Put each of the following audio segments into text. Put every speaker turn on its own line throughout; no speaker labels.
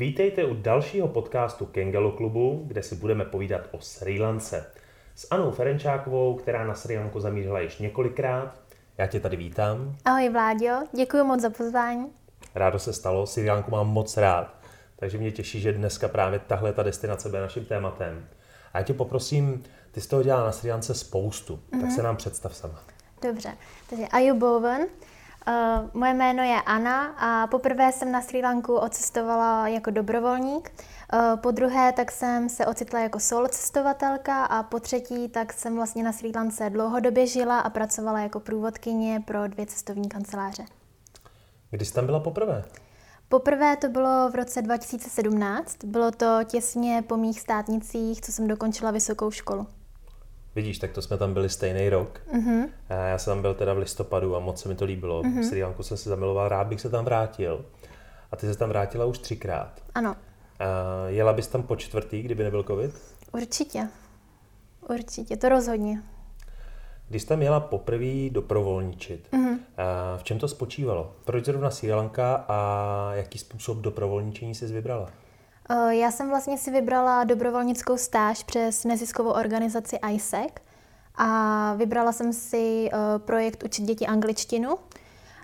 Vítejte u dalšího podcastu Kengelu klubu, kde si budeme povídat o Sri Lance. S Anou Ferenčákovou, která na Sri Lanku zamířila již několikrát. Já tě tady vítám.
Ahoj Vláďo, děkuji moc za pozvání.
Rádo se stalo, Sri Lanku mám moc rád. Takže mě těší, že dneska právě tahle ta destinace bude naším tématem. A já tě poprosím, ty jsi toho dělala na Sri Lance spoustu, mm-hmm. tak
Mhm.
se nám představ sama.
Dobře, takže Ayubovan. Uh, moje jméno je Anna a poprvé jsem na Sri Lanku odcestovala jako dobrovolník. Uh, po druhé tak jsem se ocitla jako solo cestovatelka a po třetí tak jsem vlastně na Sri Lance dlouhodobě žila a pracovala jako průvodkyně pro dvě cestovní kanceláře.
Kdy jsi tam byla poprvé?
Poprvé to bylo v roce 2017, bylo to těsně po mých státnicích, co jsem dokončila vysokou školu.
Vidíš, tak to jsme tam byli stejný rok.
Mhm.
A Já jsem tam byl teda v listopadu a moc se mi to líbilo. Mm-hmm. Sri Lanku jsem se zamiloval, rád bych se tam vrátil. A ty se tam vrátila už třikrát.
Ano,
A jela bys tam po čtvrtý, kdyby nebyl covid?
určitě. Určitě, to rozhodně.
Když jsi tam jela poprvé doprovolničit, mm-hmm. a v čem to spočívalo? Proč zrovna Sri Lanka a jaký způsob doprovolničení jsi vybrala?
Eh, Já jsem vlastně si vybrala dobrovolnickou stáž přes neziskovou organizaci ISEC a vybrala jsem si eh, projekt Učit děti angličtinu.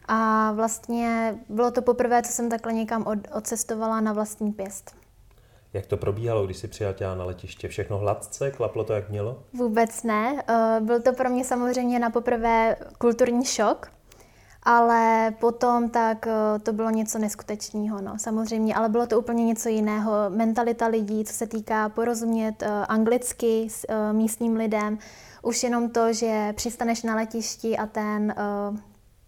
A vlastně bylo to poprvé, co jsem takhle někam od, odcestovala na vlastní pěst.
Jak to probíhalo, když jsi přijela na letiště? Všechno hladce? Klaplo to, jak mělo?
Vůbec ne. Eh, Byl to pro mě samozřejmě na poprvé kulturní šok, ale potom tak eh, to bylo něco neskutečného, no, samozřejmě, ale bylo to úplně něco jiného. Mentalita lidí, co se týká porozumět eh, anglicky s eh, místním lidem, už jenom to, že přistaneš na letišti a ten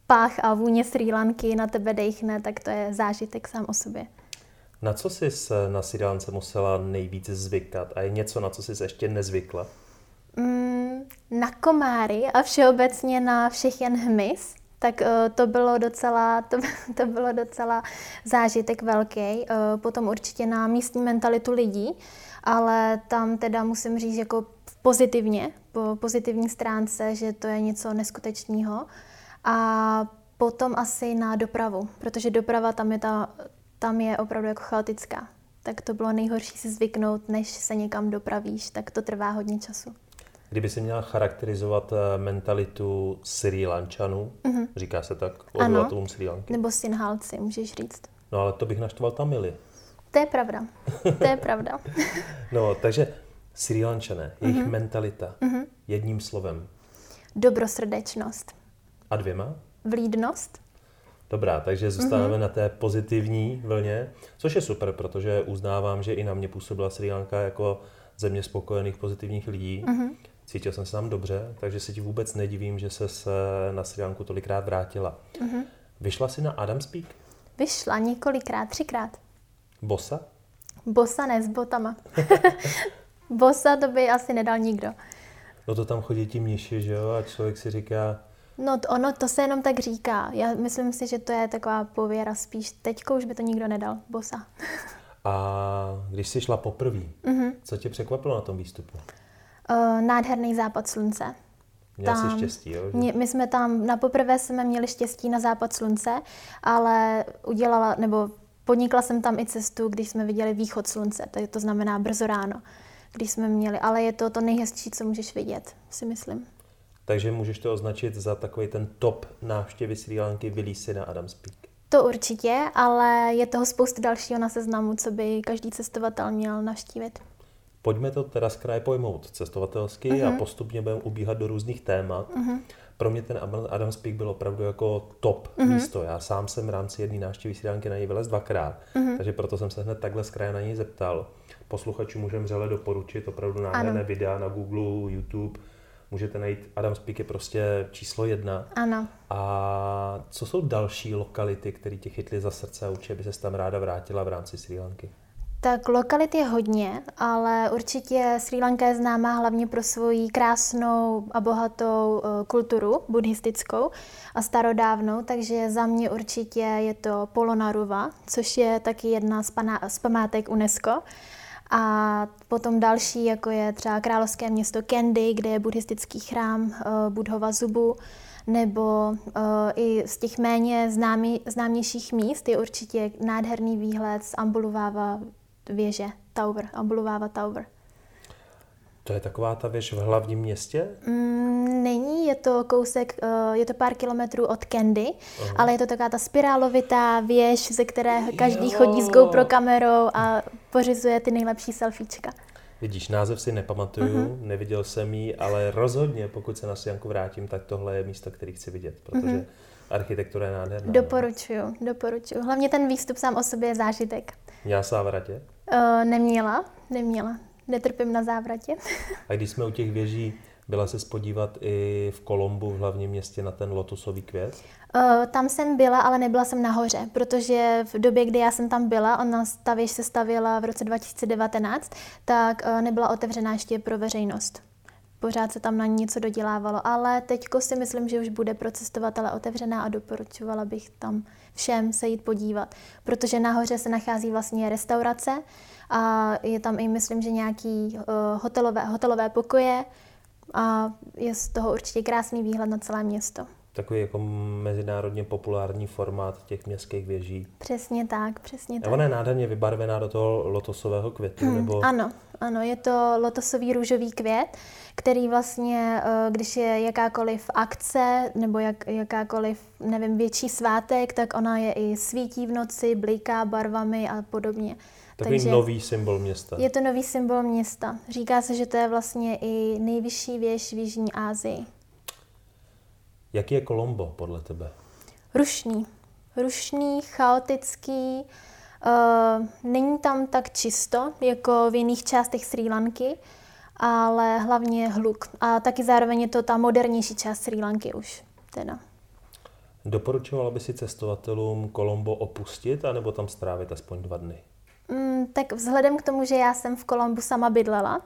pách a vůně Sri Lanky na tebe dejchne, tak to je zážitek sám o sobě.
Na co jsi na Sri Lance musela nejvíc zvykat? A je něco, na co jsi ještě nezvykla?
Mm, na komáry a všeobecně na všech jen hmyz, tak eh, to bylo docela, to, to bylo docela zážitek velký. Eh, Potom určitě na místní mentalitu lidí, ale tam teda musím říct jako pozitivně, po pozitivní stránce, že to je něco neskutečného. A potom asi na dopravu, protože doprava tam je, ta, tam je opravdu jako chaotická. Tak to bylo nejhorší si zvyknout, než se někam dopravíš, tak to trvá hodně času.
Kdyby si měla charakterizovat eh, mentalitu Sri Lančanů, mm-hmm. říká se tak, obyvatelům Sri Lanky.
Nebo synhalci, můžeš říct.
No ale to bych naštval Tamily.
To je pravda. To je pravda.
No, takže Sri Lančané, jejich mm-hmm. mentalita, mm-hmm. jedním slovem.
Dobrosrdečnost.
A dvěma?
Vlídnost.
Dobrá, takže zůstaneme mm-hmm. na té pozitivní vlně, což je super, protože uznávám, že i na mě působila Sri Lanka jako země spokojených pozitivních lidí. Mm-hmm. Cítil jsem se tam dobře, takže se ti vůbec nedivím, že se se na Sri Lanku tolikrát vrátila. Mm-hmm. Vyšla si na Adams Peak?
Vyšla několikrát, třikrát.
Bosa?
Bosa ne s botama. Bosa to by asi nedal nikdo.
No to tam chodí ti mniši, že jo? A člověk si říká,
No to, ono, to se jenom tak říká. Já myslím si, že to je taková pověra spíš. Teďko už by to nikdo nedal. Bosa.
a když jsi šla poprvé, mm-hmm. co tě překvapilo na tom výstupu?
Uh, nádherný západ slunce.
Měla jsi štěstí, jo? že-
Mě, my jsme tam, na poprvé jsme měli štěstí na západ slunce, ale udělala, nebo podnikla jsem tam i cestu, když jsme viděli východ slunce, to, to znamená brzo ráno, když jsme měli, ale je to to nejhezčí, co můžeš vidět, si myslím.
Takže můžeš to označit za takový ten top návštěvy Sri Lanky vylíz si na Adams Peak.
To určitě, ale je toho spoustu dalšího na seznamu, co by každý cestovatel měl navštívit.
Pojďme to teda z kraje pojmout cestovatelsky uh-huh. a postupně budeme ubíhat do různých témat. Uh-huh. Pro mě ten Adam- Adams Peak byl opravdu jako top uh-huh. místo. Já sám jsem v rámci jedné návštěvy Sri Lanky na něj vylez dvakrát, uh-huh. takže proto jsem se hned takhle z kraje na něj zeptal. Posluchačům můžeme vřele doporučit opravdu nádherné videa na Google, YouTube. Můžete najít, Adams Peak je prostě číslo jedna.
Ano.
A co jsou další lokality, které tě chytly za srdce a určitě by se tam ráda vrátila v rámci Sri Lanky?
Tak lokalit je hodně, ale určitě Sri Lanka je známá hlavně pro svoji krásnou a bohatou eh, kulturu buddhistickou a starodávnou, takže za mě určitě je to Polonaruva, což je taky jedna z, pana, z památek UNESCO. A potom další, jako je třeba královské město Kandy, kde je buddhistický chrám uh, Budhova Zubu, nebo uh, i z těch méně známý, známějších míst je určitě nádherný výhled z Ambuluváva věže, Tower, Ambuluváva Tower.
To je taková ta věž v hlavním městě?
Mm, není, je to kousek, uh, je to pár kilometrů od Candy, uh-huh. ale je to taková ta spirálovitá věž, ze které každý jo. chodí s GoPro kamerou a pořizuje ty nejlepší selfiečka.
Vidíš, název si nepamatuju, uh-huh. neviděl jsem ji, ale rozhodně, pokud se na Sianku vrátím, tak tohle je místo, který chci vidět, protože uh-huh. architektura je nádherná.
Doporučuju, doporučuju. Hlavně ten výstup sám o sobě je zážitek.
Měla Sávratě?
Uh, neměla, neměla. Netrpím na závratě.
A když jsme u těch věží, byla se spodívat i v Kolombu, v hlavním městě, na ten lotusový květ?
Uh, tam jsem byla, ale nebyla jsem nahoře, protože v době, kdy já jsem tam byla, ona ta věž se stavila v roce 2019, tak uh, nebyla otevřená ještě pro veřejnost. Pořád se tam na ní něco dodělávalo, ale teďko si myslím, že už bude pro cestovatele otevřená a doporučovala bych tam všem se jít podívat, protože nahoře se nachází vlastně restaurace a je tam i, myslím, že nějaký uh, hotelové, hotelové pokoje a je z toho určitě krásný výhled na celé město.
Takový jako mezinárodně populární formát těch městských věží.
Přesně tak, přesně tak.
A ona je nádherně vybarvená do toho lotosového květu, hmm, nebo...
Ano, ano, je to lotosový růžový květ, který vlastně, eh, když je jakákoliv akce nebo jak, jakákoliv, nevím, větší svátek, tak ona je i svítí v noci, bliká barvami a podobně.
Takový Takže nový symbol města.
Je to nový symbol města. Říká se, že to je vlastně i nejvyšší věž v Jižní Asii.
Jaký je Kolombo podle tebe?
Rušný. Rušný, chaotický, uh, není tam tak čisto, jako v jiných částech Sri Lanky, ale hlavně hluk. A taky zároveň je to ta modernější část Sri Lanky už. Teda.
Doporučovala by si cestovatelům Kolombo opustit, anebo tam strávit aspoň dva dny?
Mm, tak vzhledem k tomu, že já jsem v Kolombu sama bydlela,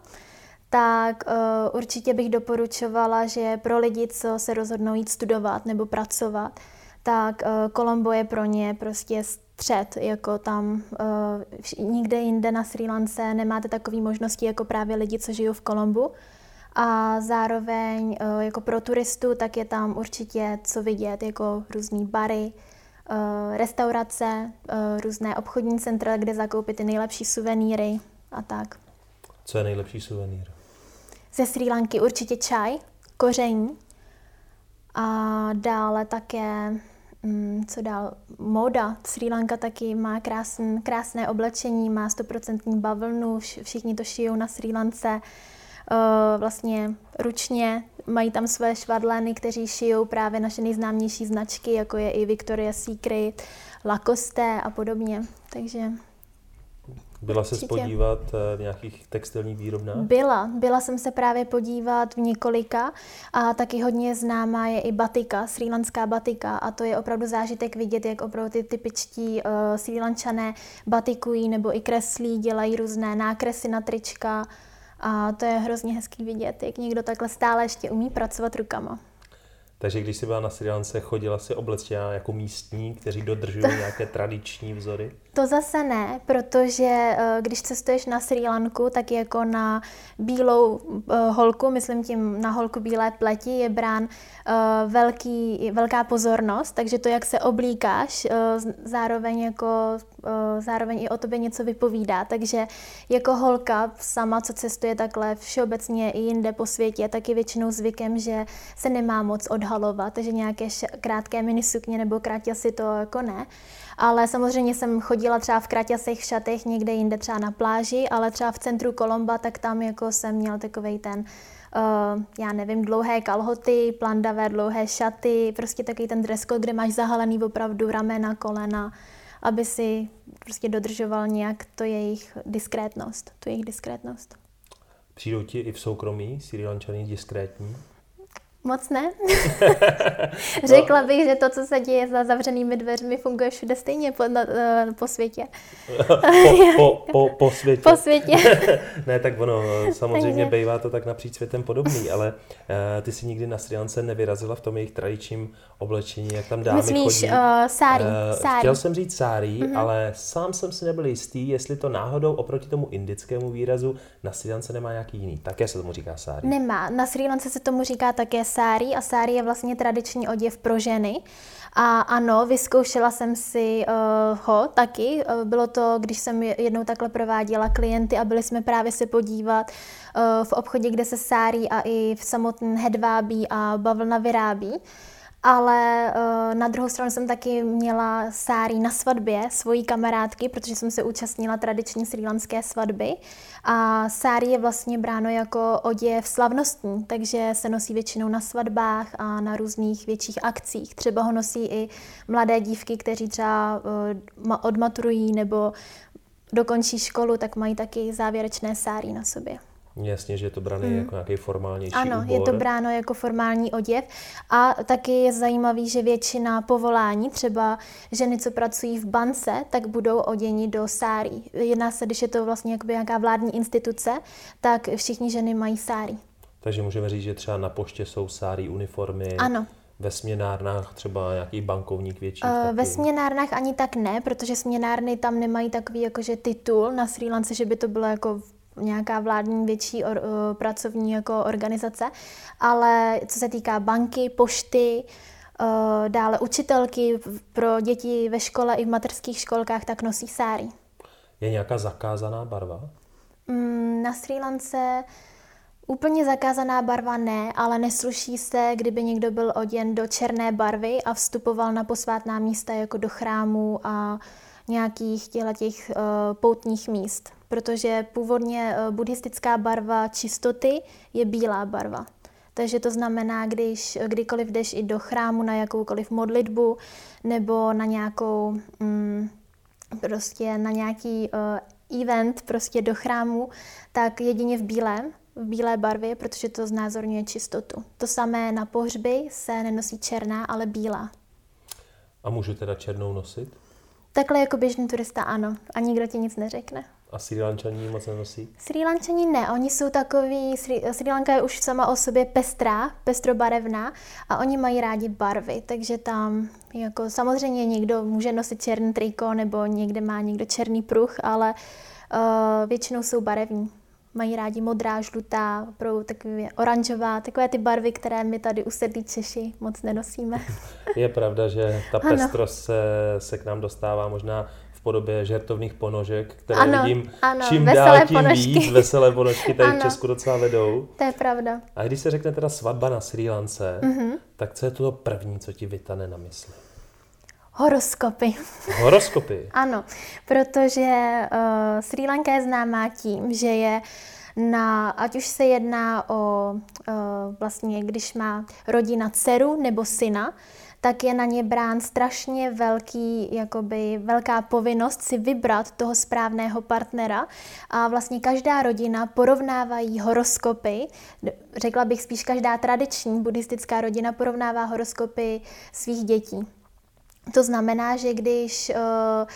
tak uh, určitě bych doporučovala, že pro lidi, co se rozhodnou jít studovat nebo pracovat, tak uh, Kolombo je pro ně prostě střed, jako tam uh, nikde jinde na Sri Lance nemáte takové možnosti jako právě lidi, co žijou v Kolombu. A zároveň uh, jako pro turistu, tak je tam určitě co vidět, jako různé bary, restaurace, různé obchodní centra, kde zakoupit ty nejlepší suvenýry a tak.
Co je nejlepší suvenýr?
Ze Sri Lanky určitě čaj, koření a dále také, mm, co dál, moda. Sri Lanka taky má krásn, krásné oblečení, má 100% bavlnu, všichni to šijou na Sri Lance uh, vlastně ručně. Mají tam své švadleny, kteří šijou právě naše nejznámější značky, jako je i Victoria's Secret, Lacoste a podobně. Takže
byla se podívat eh, v nějakých textilních výrobnách?
Byla. Byla jsem se právě podívat v několika a taky hodně známá je i batika, srílanská batika a to je opravdu zážitek vidět, jak opravdu ty typičtí uh, srílančané batikují nebo i kreslí, dělají různé nákresy na trička a to je hrozně hezký vidět, jak někdo takhle stále ještě umí pracovat rukama.
Takže když jsi byla na Sri Lance, chodila si oblečená jako místní, kteří dodržují nějaké tradiční vzory?
To zase ne, protože eh, když cestuješ na Sri Lanku, tak jako na bílou eh, holku, myslím tím na holku bílé pleti, je brán eh, velký, velká pozornost, takže to, jak se oblíkáš, zároveň, jako, zároveň i o tobě něco vypovídá. Takže jako holka sama, co cestuje takhle všeobecně i jinde po světě, tak je většinou zvykem, že se nemá moc odhalovat, že nějaké krátké minisukně nebo si to jako ne. Ale samozřejmě jsem chodila třeba v kraťasech šatech někde jinde, třeba na pláži, ale třeba v centru Kolomba, tak tam jako jsem měl takový ten, uh, já nevím, dlouhé kalhoty, plandavé dlouhé šaty, prostě takový ten dress code, kde máš zahalený opravdu ramena, kolena, aby si prostě dodržoval nějak to jejich diskrétnost, tu jejich diskrétnost.
Přijdou ti i v soukromí Sri Lančany diskrétní?
Moc ne. Řekla no. bych, že to, co se děje za zavřenými dveřmi, funguje všude stejně po, na, eh, po světě.
po, po, po, po světě.
Po světě.
ne, tak ono, samozřejmě Takže... bývá to tak napříč světem podobný, ale uh, ty si nikdy na Sri Lance nevyrazila v tom jejich tradičním oblečení, jak tam dámy
Myslíš,
chodí.
Uh, sári, uh, sári.
Chtěl jsem říct sári, mm-hmm. ale sám jsem si nebyl jistý, jestli to náhodou oproti tomu indickému výrazu na Sri Lance nemá nějaký jiný. Také se tomu říká sári.
Nemá. Na Sri Lance se tomu říká také sári a sári je vlastně tradiční oděv pro ženy. A ano, vyzkoušela jsem si uh, ho taky. Uh, bylo to, když jsem jednou takhle prováděla klienty a byli jsme právě se podívat uh, v obchodě, kde se sárí a i v samotném hedvábí a bavlna vyrábí ale uh, na druhou stranu jsem taky měla sárí na svatbě svojí kamarádky, protože jsem se účastnila tradiční srílanské svatby a sárí je vlastně bráno jako oděv slavnostní, takže se nosí většinou na svatbách a na různých větších akcích. Třeba ho nosí i mladé dívky, kteří třeba uh, odmaturují nebo dokončí školu, tak mají taky závěrečné sárí na sobě.
Jasně, že je to bráno hmm. jako nějaký formálnější
Ano,
úbor.
je to bráno jako formální oděv. A taky je zajímavý, že většina povolání, třeba ženy, co pracují v bance, tak budou oděni do sárí. Jedná se, když je to vlastně jakoby nějaká vládní instituce, tak všichni ženy mají sárí.
Takže můžeme říct, že třeba na poště jsou sárí uniformy.
Ano.
Ve směnárnách třeba nějaký bankovník větší?
Uh, ve směnárnách ani tak ne, protože směnárny tam nemají takový jakože titul na Sri Lance, že by to bylo jako nějaká vládní větší or, uh, pracovní jako organizace, ale co se týká banky, pošty, uh, dále učitelky pro děti ve škole i v materských školkách, tak nosí sáry.
Je nějaká zakázaná barva?
Mm, na Sri Lance úplně zakázaná barva ne, ale nesluší se, kdyby někdo byl oděn do černé barvy a vstupoval na posvátná místa jako do chrámu a nějakých těch uh, poutních míst protože původně eh, buddhistická barva čistoty je bílá barva. Takže to znamená, když kdykoliv jdeš i do chrámu na jakoukoliv modlitbu nebo na nějakou mm, prostě na nějaký uh, event prostě do chrámu, tak jedině v bílém, v bílé barvě, protože to znázorňuje čistotu. To samé na pohřby se nenosí černá, ale bílá.
A můžu teda černou nosit?
Takhle jako běžný turista ano. A nikdo ti nic neřekne.
A Sri Lančani moc nenosí?
Sri Lančani ne, oni jsou takový, Sri, Sri Lanka je už sama o sobě pestrá, pestrobarevná a oni mají rádi barvy, takže tam jako samozřejmě někdo může nosit černý triko nebo někde má někdo černý pruh, ale uh, většinou jsou barevní. Mají rádi modrá, žlutá, opravdu takový oranžová, takové ty barvy, které my tady usedlí Češi moc nenosíme.
Je pravda, že ta pestrost se, se k nám dostává možná podobě žertovných ponožek, které ano, vidím ano, čím dál tím ponožky. víc. Veselé ponožky tady ano, v Česku docela vedou.
To je pravda.
A když se řekne teda svatba na Sri Lance, mm-hmm. tak co je to první, co ti vytane na mysli?
Horoskopy.
Horoskopy?
ano, protože uh, Sri Lanka je známá tím, že je na, ať už se jedná o uh, vlastně, když má rodina dceru nebo syna, tak je na ně brán strašně velký, jakoby velká povinnost si vybrat toho správného partnera a vlastně každá rodina porovnávají horoskopy, řekla bych spíš každá tradiční buddhistická rodina porovnává horoskopy svých dětí. To znamená, že když uh,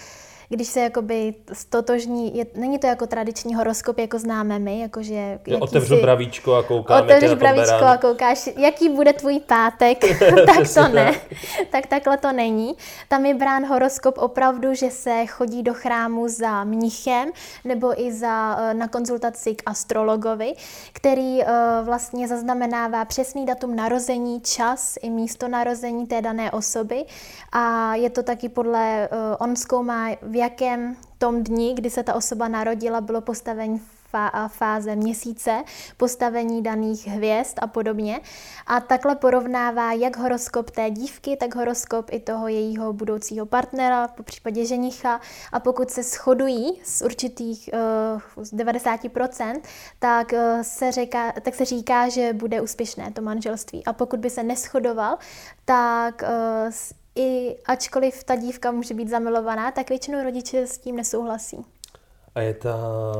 když se jakoby stotožní, je, není to jako tradiční horoskop, jako známe my, jakože...
Že otevřu si, bravíčko a koukám,
Otevřeš bravíčko a koukáš, jaký bude tvůj pátek, tak to ne. tak takhle to není. Tam je brán horoskop opravdu, že se chodí do chrámu za mnichem nebo i za, eh, na konzultaci k astrologovi, který uh, vlastně zaznamenává přesný datum narození, čas i místo narození té dané osoby a je to taky podle, uh, on zkoumá v jakém tom dni, kdy se ta osoba narodila, bylo postavení fáze měsíce, postavení daných hvězd a podobně. A takhle porovnává jak horoskop té dívky, tak horoskop i toho jejího budoucího partnera, po případě ženicha. A pokud se shodují z určitých uh, z 90%, tak, uh, se říká, tak se říká, že bude úspěšné to manželství. A pokud by se neschodoval, tak uh, i ačkoliv ta dívka může být zamilovaná, tak většinou rodiče s tím nesouhlasí.
A je ta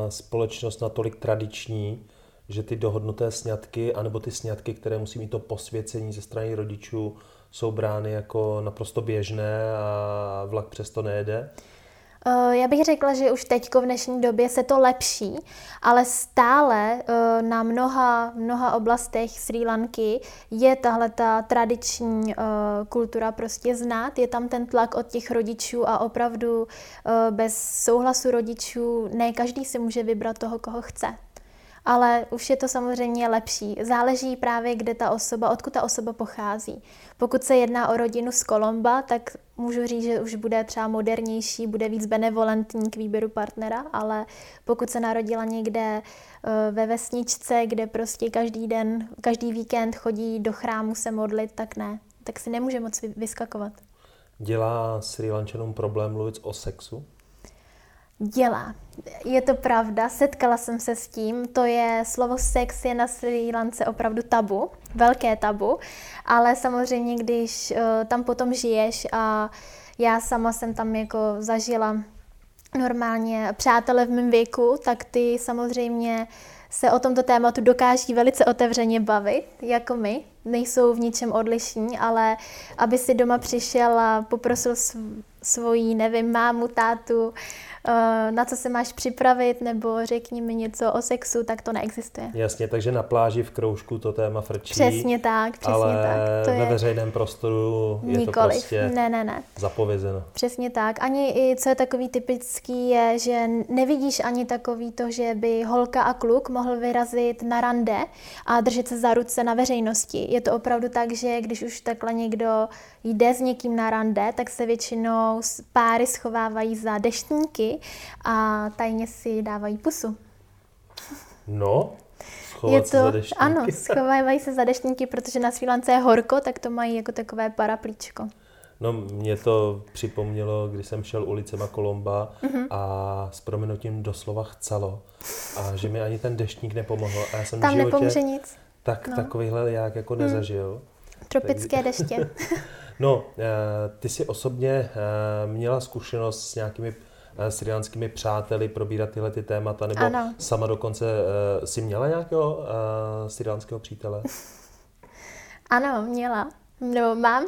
společnost natolik tradiční, že ty dohodnuté sňatky, anebo ty sňatky, které musí mít to posvěcení ze strany rodičů, jsou brány jako naprosto běžné a vlak přesto nejede?
Eh, já bych řekla, že už teď v dnešní době se to lepší, ale stále eh, na mnoha, mnoha oblastech Sri Lanky je tahle ta tradiční eh, kultura prostě znát. Je tam ten tlak od těch rodičů a opravdu bez souhlasu rodičů ne každý si může vybrat toho, koho chce. Ale už je to samozřejmě lepší. Záleží právě, kde ta osoba, odkud ta osoba pochází. Pokud se jedná o rodinu z Kolomba, tak můžu říct, že už bude třeba modernější, bude víc benevolentní k výběru partnera, ale pokud se narodila někde eh, ve vesničce, kde prostě každý den, každý víkend chodí do chrámu se modlit, tak ne. Tak si nemůže moc vyskakovat.
Dělá Sri Lančanům problém mluvit o sexu?
Dělá. Je to pravda, setkala jsem se s tím. To je, slovo sex je na Sri Lance opravdu tabu, velké tabu, ale samozřejmě, když uh, tam potom žiješ a já sama jsem tam jako zažila normálně přátelé v mém věku, tak ty samozřejmě se o tomto tématu dokáží velice otevřeně bavit, jako my. Nejsou v ničem odlišní, ale aby si doma přišel a poprosil svoji, nevím, mámu, tátu, na co se máš připravit, nebo řekni mi něco o sexu, tak to neexistuje.
Jasně, takže na pláži v kroužku to téma frčí.
Přesně tak, přesně
ale
tak.
To ve je... veřejném prostoru je Nikoliv. to prostě
ne, ne, ne.
zapovězeno.
Přesně tak. Ani i co je takový typický je, že nevidíš ani takový to, že by holka a kluk mohl vyrazit na rande a držet se za ruce na veřejnosti. Je to opravdu tak, že když už takhle někdo jde s někým na rande, tak se většinou páry schovávají za deštníky a tajně si dávají pusu.
No,
je to, se za deštníky. Ano, schovávají se za deštníky, protože na Sri Lance je horko, tak to mají jako takové paraplíčko.
No, mě to připomnělo, když jsem šel ulicema Kolomba uh-huh. a s proměnutím doslova chcelo. A že mi ani ten deštník nepomohl. A já jsem
Tam
v životě
nepomůže nic.
Tak, no. takovýhle jak jako hmm. nezažil.
Tropické tak... deště.
no, eh, ty jsi osobně eh, měla zkušenost s nějakými eh, srianskými přáteli probírat tyhle ty témata, nebo ano. sama dokonce si měla nějakého srianského přítele?
Ano, měla. No, mám.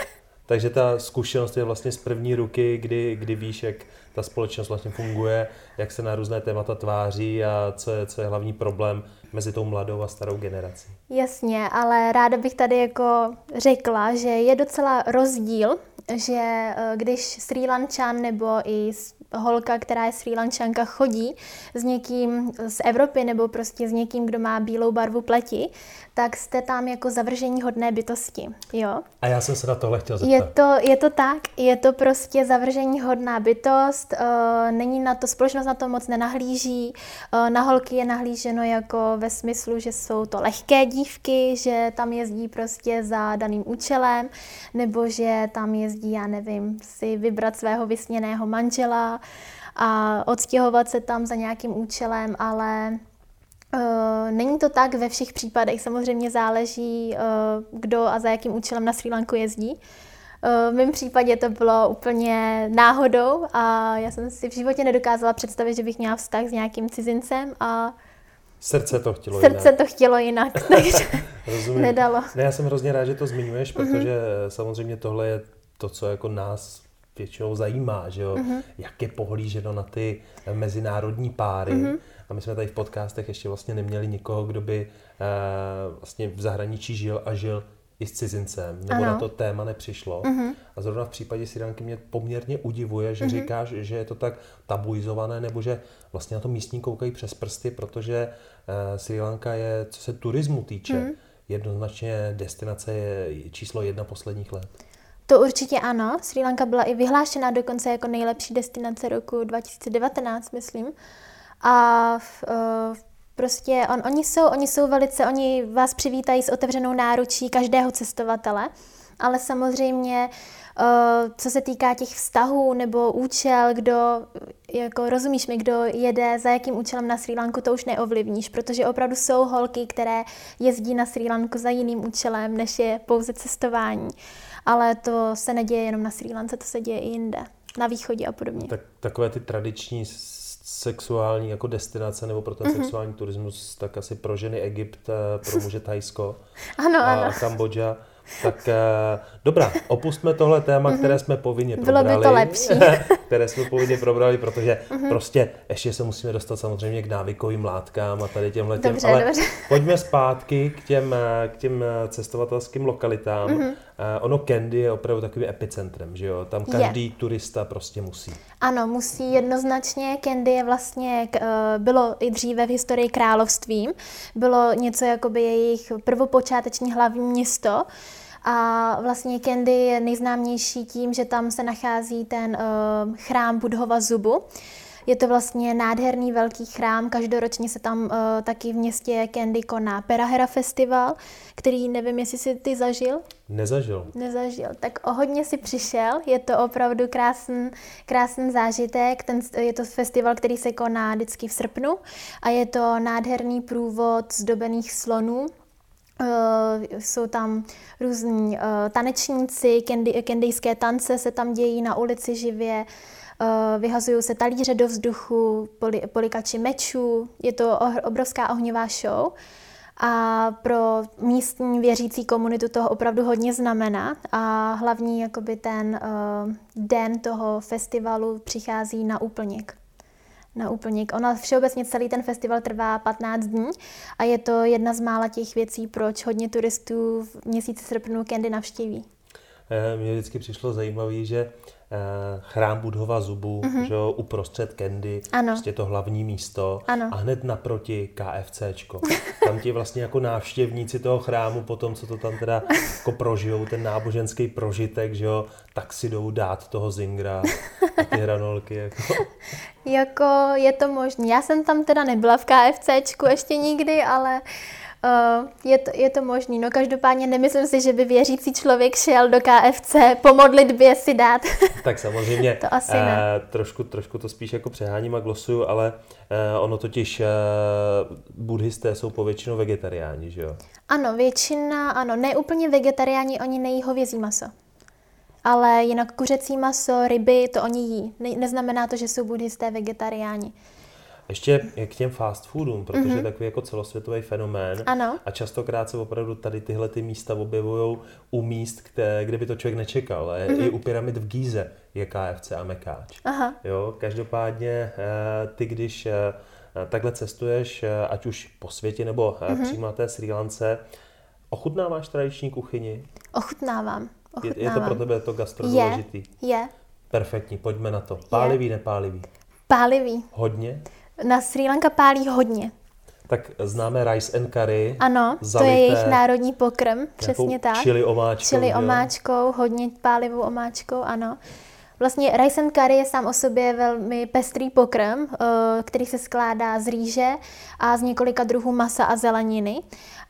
Takže ta zkušenost je vlastně z první ruky, kdy, kdy víš, jak ta společnost vlastně funguje, jak se na různé témata tváří a co je, co je hlavní problém mezi tou mladou a starou generací.
Jasně, ale ráda bych tady jako řekla, že je docela rozdíl, že eh, když Sri Lančan nebo i holka, která je Sri Lančanka, chodí s někým z Evropy nebo prostě s někým, kdo má bílou barvu pleti, tak jste tam jako zavržení hodné bytosti, jo?
A já jsem se na tohle chtěl zeptat.
Je to, je to tak, je to prostě zavržení hodná bytost, uh, není na to, společnost na to moc nenahlíží, uh, na holky je nahlíženo jako ve smyslu, že jsou to lehké dívky, že tam jezdí prostě za daným účelem, nebo že tam jezdí, já nevím, si vybrat svého vysněného manžela a odstěhovat se tam za nějakým účelem, ale není to tak ve všech případech, samozřejmě záleží, uh, kdo a za jakým účelem na Sri Lanku jezdí. Uh, v mém případě to bylo úplně náhodou a já jsem si v životě nedokázala představit, že bych měla vztah s nějakým cizincem a
Srdce to chtělo
Srdce
jinak.
to chtělo jinak, takže nedalo.
Ne, já jsem hrozně rád, že to zmiňuješ, mhm. protože mm-hmm. samozřejmě tohle je to, co jako nás většinou zajímá, že jo? Mm-hmm. jak je pohlíženo na ty mezinárodní páry. Mm-hmm. A my jsme tady v podcastech ještě vlastně neměli nikoho, kdo by uh, vlastně v zahraničí žil a žil i s cizincem, nebo ano. na to téma nepřišlo. Uh-huh. A zrovna v případě Siránky mě poměrně udivuje, že uh-huh. říkáš, že je to tak tabuizované, nebo že vlastně na to místní koukají přes prsty, protože uh, Sri Lanka je, co se turismu týče, uh-huh. jednoznačně destinace je číslo jedna posledních let.
To určitě ano. Sri Lanka byla i vyhlášena dokonce jako nejlepší destinace roku 2019, myslím. A uh, prostě on, oni, jsou, oni jsou velice, oni vás přivítají s otevřenou náručí každého cestovatele, ale samozřejmě Uh, co se týká těch vztahů nebo účel, kdo, jako rozumíš mi, kdo jede, za jakým účelem na Sri Lanku, to už neovlivníš, protože opravdu jsou holky, které jezdí na Sri Lanku za jiným účelem, než je pouze cestování. Ale to se neděje jenom na Sri Lance, to se děje i jinde, na východě a podobně.
Tak, takové ty tradiční sexuální jako destinace nebo pro ten mm-hmm. sexuální turismus, tak asi pro ženy Egypt, eh, pro muže Thajsko
ano,
a
ano.
Kambodža. Tak uh, dobrá, opustme tohle téma, mm-hmm. které jsme povinně probrali.
Bylo by to lepší.
které jsme povinně probrali, protože mm-hmm. prostě ještě se musíme dostat samozřejmě k návykovým látkám a tady těmhle těm.
Dobře,
Ale
dobře.
pojďme zpátky k těm, eh, k těm cestovatelským lokalitám. Mm-hmm. ono Candy je opravdu takovým epicentrem, že jo? Tam každý je. turista prostě musí.
Ano, musí jednoznačně. Candy je vlastně, uh, bylo i dříve v historii královstvím. Bylo něco jako by jejich prvopočáteční hlavní město. A vlastně Candy je nejznámější tím, že tam se nachází ten uh, chrám Budhova zubu. Je to vlastně nádherný velký chrám, každoročně se tam uh, taky v městě Candy koná Perahera festival, který nevím, jestli jsi ty zažil.
Nezažil.
Nezažil. Tak o hodně si přišel, je to opravdu krásný, krásný zážitek. Ten, je to festival, který se koná vždycky v srpnu a je to nádherný průvod zdobených slonů, Uh, jsou tam různí uh, tanečníci, kendi, kendijské tance se tam dějí na ulici živě, uh, vyhazují se talíře do vzduchu, poli, polikači mečů, je to obrovská ohňová show a pro místní věřící komunitu toho opravdu hodně znamená a hlavní jakoby ten uh, den toho festivalu přichází na úplněk na úplník. Ona všeobecně celý ten festival trvá 15 dní a je to jedna z mála těch věcí, proč hodně turistů v měsíci srpnu Candy navštíví.
Eh, mně vždycky přišlo zajímavé, že eh, chrám Budhova zubu, mm-hmm. že jo, uprostřed Candy, ano. prostě to hlavní místo ano. a hned naproti KFCčko. Tam ti vlastně jako návštěvníci toho chrámu, potom co to tam teda jako prožijou, ten náboženský prožitek, že jo, tak si jdou dát toho zingra a ty hranolky. Jako.
jako je to možné. Já jsem tam teda nebyla v KFCčku ještě nikdy, ale uh, Uh, je, to, je to možný. No každopádně nemyslím si, že by věřící člověk šel do KFC po modlitbě si dát.
Tak samozřejmě.
to asi ne.
Uh, trošku, trošku to spíš jako přeháním a glosuju, ale uh, ono totiž uh, buddhisté jsou povětšinou vegetariáni, že jo?
Ano, většina, ano, ne úplně vegetariáni, oni nejí hovězí maso. Ale jinak kuřecí maso, ryby, to oni jí. Ne, neznamená to, že jsou buddhisté vegetariáni.
Ještě k těm fast foodům, protože mm-hmm. je takový jako celosvětový fenomén.
Ano.
A častokrát se opravdu tady tyhle ty místa objevují u míst, kde, kde by to člověk nečekal. Mm-hmm. I u pyramid v Gíze je KFC a Mekáč.
Aha.
Jo, každopádně eh, ty, když eh, takhle cestuješ, eh, ať už po světě nebo mm-hmm. přímo na té Sri Lance, ochutnáváš tradiční kuchyni?
Ochutnávám.
ochutnávám. Je, je to pro tebe to gastro Je,
je.
Perfektní, pojďme na to. Pálivý, je. nepálivý?
Pálivý.
Hodně?
Na Sri Lanka pálí hodně.
Tak známe rice and curry.
Ano, to je jejich národní pokrm, přesně tak.
Chili omáčkou.
Chili omáčkou, hodně pálivou omáčkou, ano. Vlastně rice and curry je sám o sobě velmi pestrý pokrm, eh, který se skládá z rýže a z několika druhů masa a zeleniny.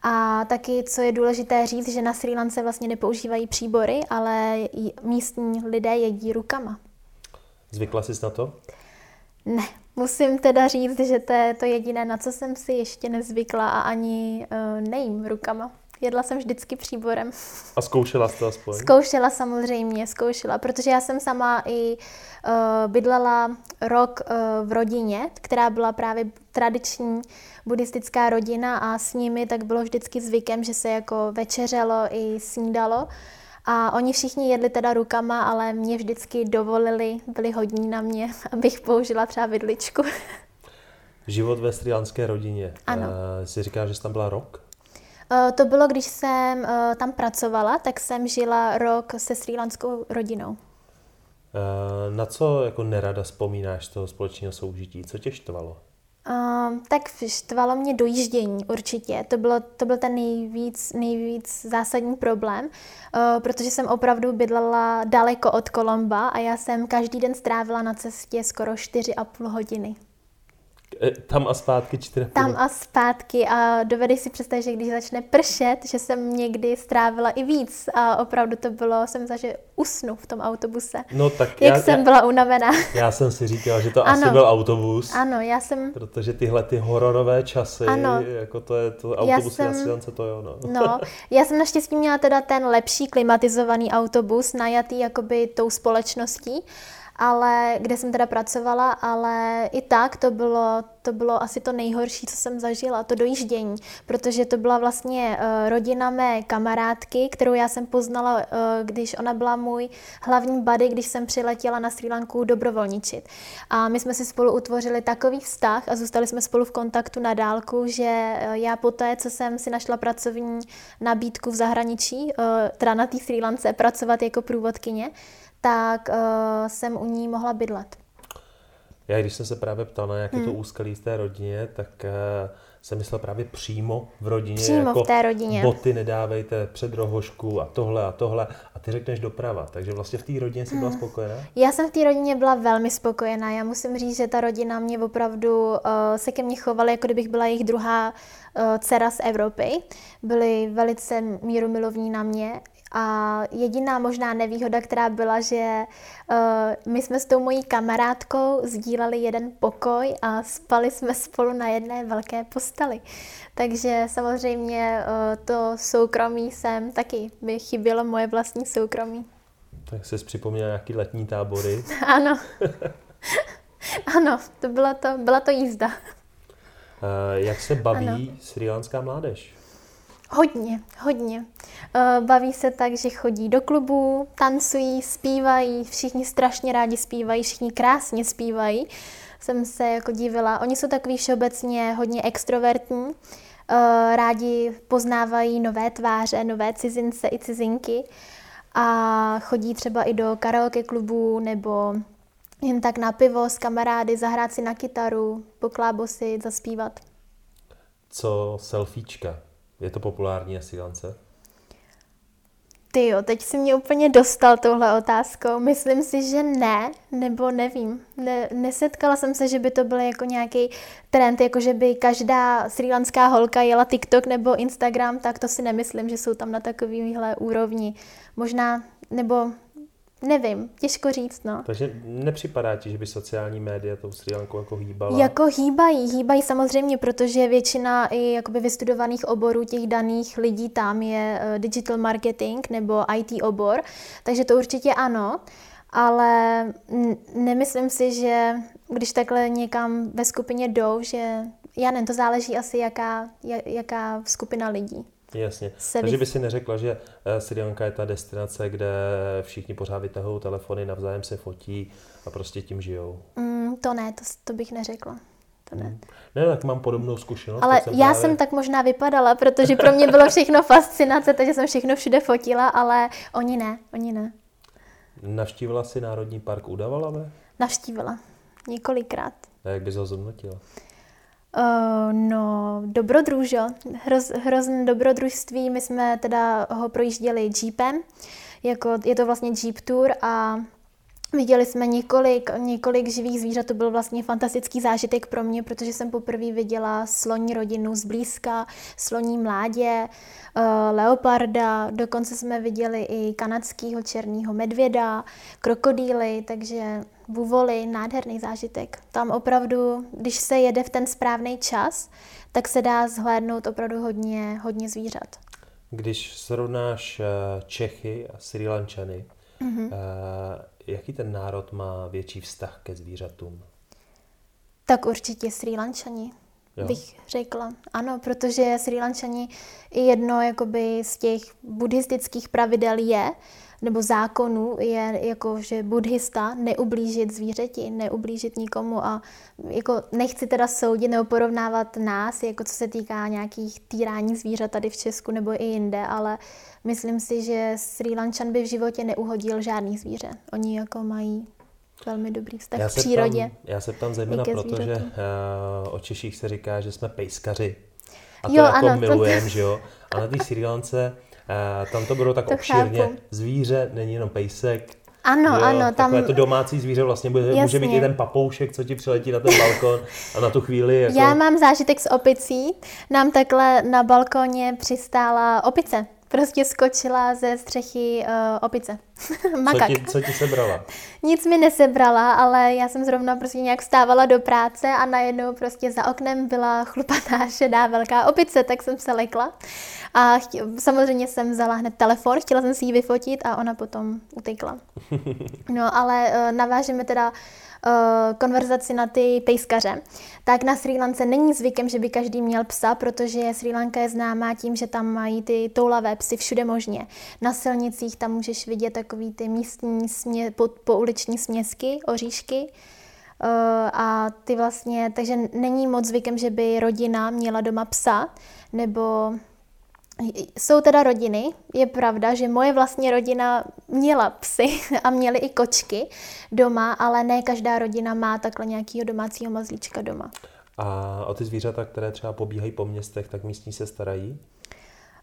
A taky, co je důležité říct, že na Sri Lance vlastně nepoužívají příbory, ale místní lidé jedí rukama.
Zvykla jsi na to?
Ne, musím teda říct, že to je to jediné, na co jsem si ještě nezvykla a ani uh, nejím rukama. Jedla jsem vždycky příborem.
A zkoušela jste aspoň?
Zkoušela samozřejmě, zkoušela, protože já jsem sama i uh, bydlela rok uh, v rodině, která byla právě tradiční buddhistická rodina a s nimi tak bylo vždycky zvykem, že se jako večeřelo i snídalo. A oni všichni jedli teda rukama, ale mě vždycky dovolili, byli hodní na mě, abych použila třeba vidličku.
Život ve striánské rodině.
Ano.
Uh, jsi říká, že jsi tam byla rok?
Uh, to bylo, když jsem uh, tam pracovala, tak jsem žila rok se srílanskou rodinou.
Na co jako nerada vzpomínáš z toho společného soužití? Co tě štvalo?
Uh, tak štvalo mě dojíždění určitě. To, bylo, to byl ten nejvíc, nejvíc zásadní problém, uh, protože jsem opravdu bydlela daleko od Kolomba a já jsem každý den strávila na cestě skoro 4,5 hodiny.
E, tam a zpátky čtyři
Tam a zpátky a dovedeš si představit, že když začne pršet, že jsem někdy strávila i víc a opravdu to bylo, jsem za, že usnu v tom autobuse.
No tak
Jak já, jsem já, byla unavená.
Já jsem si říkala, že to ano, asi byl autobus.
Ano, já jsem...
Protože tyhle ty hororové časy, ano, jako to je to autobus jsem, asi to jo, no.
no. já jsem naštěstí měla teda ten lepší klimatizovaný autobus, najatý jakoby tou společností, ale kde jsem teda pracovala, ale i tak to bylo, to bylo asi to nejhorší, co jsem zažila, to dojíždění, protože to byla vlastně uh, rodina mé kamarádky, kterou já jsem poznala, uh, když ona byla můj hlavní buddy, když jsem přiletěla na Sri Lanku dobrovolničit. A my jsme si spolu utvořili takový vztah a zůstali jsme spolu v kontaktu na dálku, že uh, já poté, co jsem si našla pracovní nabídku v zahraničí, uh, teda na té Sri Lance, pracovat jako průvodkyně, tak uh, jsem u ní mohla bydlet.
Já, když jsem se právě ptal na nějaké hmm. to úskalí v té rodině, tak uh, jsem myslel právě přímo v rodině.
Přímo jako v té rodině.
Boty nedávejte před rohošku a tohle a tohle. A ty řekneš doprava. Takže vlastně v té rodině jsi byla hmm. spokojená?
Já jsem v té rodině byla velmi spokojená. Já musím říct, že ta rodina mě opravdu uh, se ke mně chovala, jako kdybych byla jejich druhá uh, dcera z Evropy. Byli velice mírumilovní na mě a jediná možná nevýhoda, která byla, že uh, my jsme s tou mojí kamarádkou sdíleli jeden pokoj a spali jsme spolu na jedné velké posteli. Takže samozřejmě uh, to soukromí jsem taky, by chybělo moje vlastní soukromí.
Tak jsi připomněla nějaký letní tábory.
ano. ano, to byla to, byla to jízda. Uh,
jak se baví ano. srilanská mládež?
Hodně, hodně. Eh, baví se tak, že chodí do klubu, tancují, zpívají, všichni strašně rádi zpívají, všichni krásně zpívají. Jsem se jako divila. Oni jsou takový všeobecně hodně extrovertní, eh, rádi poznávají nové tváře, nové cizince i cizinky a chodí třeba i do karaoke klubu nebo jen tak na pivo s kamarády, zahrát si na kytaru, poklábosit, zaspívat.
Co selfiečka? Je to populární na Lance?
Ty jo, teď si mě úplně dostal touhle otázkou. Myslím si, že ne, nebo nevím. Ne, nesetkala jsem se, že by to byl jako nějaký trend, jako že by každá srílanská holka jela TikTok nebo Instagram, tak to si nemyslím, že jsou tam na takovýhle úrovni. Možná, nebo Nevím, těžko říct, no.
Takže nepřipadá ti, že by sociální média tou Sri Lankou jako hýbala?
Jako hýbají, hýbají samozřejmě, protože většina i jakoby vystudovaných oborů těch daných lidí tam je uh, digital marketing nebo IT obor, takže to určitě ano, ale nemyslím si, že když takhle někam ve skupině jdou, že já nevím, to záleží asi jaká, jaká skupina lidí.
Jasně. Takže by si neřekla, že eh, Sri Lanka je ta destinace, kde všichni pořád vytahují telefony, navzájem se fotí a prostě tím žijou.
Mm, to ne, to, to bych neřekla. To ne. Hmm.
Ne, tak mám podobnou zkušenost.
Ale jsem já právě... jsem tak možná vypadala, protože pro mě bylo všechno fascinace, takže jsem všechno všude fotila, ale oni ne, oni ne.
Navštívila jsi Národní park Udavalame?
Navštívila, několikrát.
A jak bys ho zhodnotila?
Uh, no, dobrodružo, Hroz, hrozné dobrodružství. My jsme teda ho projížděli jeepem, jako je to vlastně jeep tour a Viděli jsme několik, několik živých zvířat, to byl vlastně fantastický zážitek pro mě, protože jsem poprvé viděla sloní rodinu zblízka, sloní mládě, uh, leoparda, dokonce jsme viděli i kanadského černého medvěda, krokodýly, takže buvoly, nádherný zážitek. Tam opravdu, když se jede v ten správný čas, tak se dá zhlédnout opravdu hodně, hodně zvířat.
Když srovnáš eh, Čechy a Sri Lančany, mm-hmm. Jaký ten národ má větší vztah ke zvířatům?
Tak určitě Sri Lančani, jo. bych řekla. Ano, protože Sri Lančani jedno jakoby z těch buddhistických pravidel je, nebo zákonů je jako, že buddhista neublížit zvířeti, neublížit nikomu a jako nechci teda soudit nebo porovnávat nás, jako co se týká nějakých týrání zvířat tady v Česku nebo i jinde, ale myslím si, že Sri Lančan by v životě neuhodil žádný zvíře. Oni jako mají velmi dobrý vztah já v přírodě.
Ptám, já se ptám zejména proto, že uh, o Češích se říká, že jsme pejskaři. A to
jo,
jako
ano,
milujeme, to... že jo? A na té Sri Lance Uh, tam to bylo tak to obšírně. Chápu. Zvíře není jenom pejsek.
Ano, jo, ano.
Tam... to domácí zvíře vlastně bude, může být i ten papoušek, co ti přiletí na ten balkon a na tu chvíli. Jako...
Já mám zážitek s opicí. Nám takhle na balkoně přistála opice. Prostě skočila ze střechy uh, opice. Makak.
Co ti, co ti sebrala?
Nic mi nesebrala, ale já jsem zrovna prostě nějak vstávala do práce a najednou prostě za oknem byla chlupatá šedá velká opice, tak jsem se lekla. A chtě, samozřejmě jsem vzala hned telefon, chtěla jsem si ji vyfotit a ona potom utekla. No ale uh, navážeme teda uh, konverzaci na ty pejskaře. Tak na Sri Lance není zvykem, že by každý měl psa, protože Sri Lanka je známá tím, že tam mají ty toulavé psy všude možně. Na silnicích tam můžeš vidět takový ty místní smě, po, pouliční směsky, oříšky. Uh, a ty vlastně, takže není moc zvykem, že by rodina měla doma psa, nebo jsou teda rodiny, je pravda, že moje vlastní rodina měla psy a měly i kočky doma, ale ne každá rodina má takhle nějakého domácího mazlíčka doma.
A o ty zvířata, které třeba pobíhají po městech, tak místní se starají?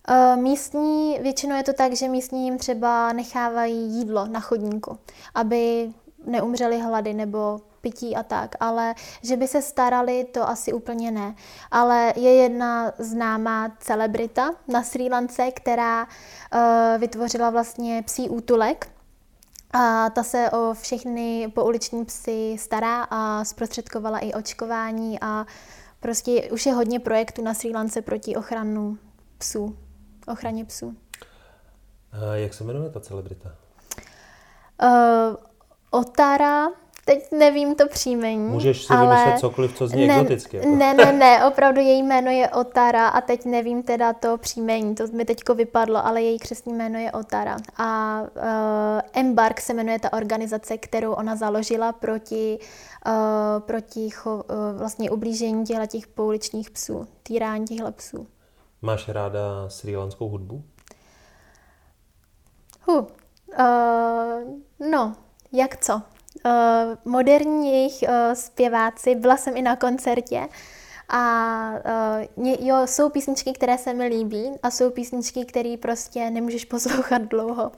Uh, místní, většinou je to tak, že místní jim třeba nechávají jídlo na chodníku, aby neumřeli hlady nebo pití a tak, ale že by se starali, to asi úplně ne. Ale je jedna známá celebrita na Sri Lance, která uh, vytvořila vlastně psí útulek, a ta se o všechny pouliční psy stará a zprostředkovala i očkování a prostě už je hodně projektů na Sri Lance proti ochranu psů, ochraně psů.
A jak se jmenuje ta celebrita?
Uh, Otara teď nevím to příjmení.
Můžeš si
ale...
vymyslet cokoliv, co zní
ne,
exoticky. Jako.
Ne, ne, ne, opravdu její jméno je Otara a teď nevím teda to příjmení, to mi teďko vypadlo, ale její křesní jméno je Otara. A uh, Embark se jmenuje ta organizace, kterou ona založila proti, uh, proti cho, uh, vlastně ublížení těchto těch pouličních psů, týrání těchto psů.
Máš ráda sri lanskou hudbu?
Huh. Uh, no, jak co? Uh, moderní jejich uh, zpěváci, byla jsem i na koncertě a uh, jo, jsou písničky, které se mi líbí a jsou písničky, které prostě nemůžeš poslouchat dlouho.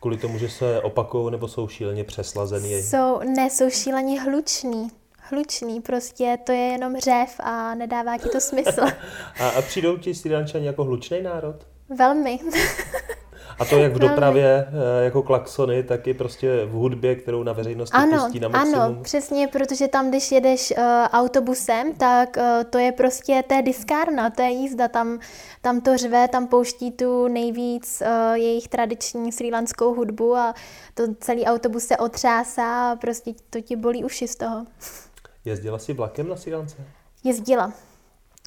Kvůli tomu, že se opakují nebo jsou šíleně přeslazený?
Jsou, ne, jsou šíleně hluční. Hlučný, prostě to je jenom řev a nedává ti to smysl.
a, a přijdou ti Sri jako hlučný národ?
Velmi.
A to jak v dopravě, eh, jako klaxony, tak i prostě v hudbě, kterou na veřejnosti
ano,
pustí na maximum.
Ano, přesně, protože tam, když jedeš uh, autobusem, tak uh, to je prostě, to je diskárna, to je jízda, tam, tam to řve, tam pouští tu nejvíc uh, jejich tradiční srílanskou hudbu a to celý autobus se otřásá a prostě to ti bolí uši z toho.
Jezdila jsi vlakem na Sri
Jezdila.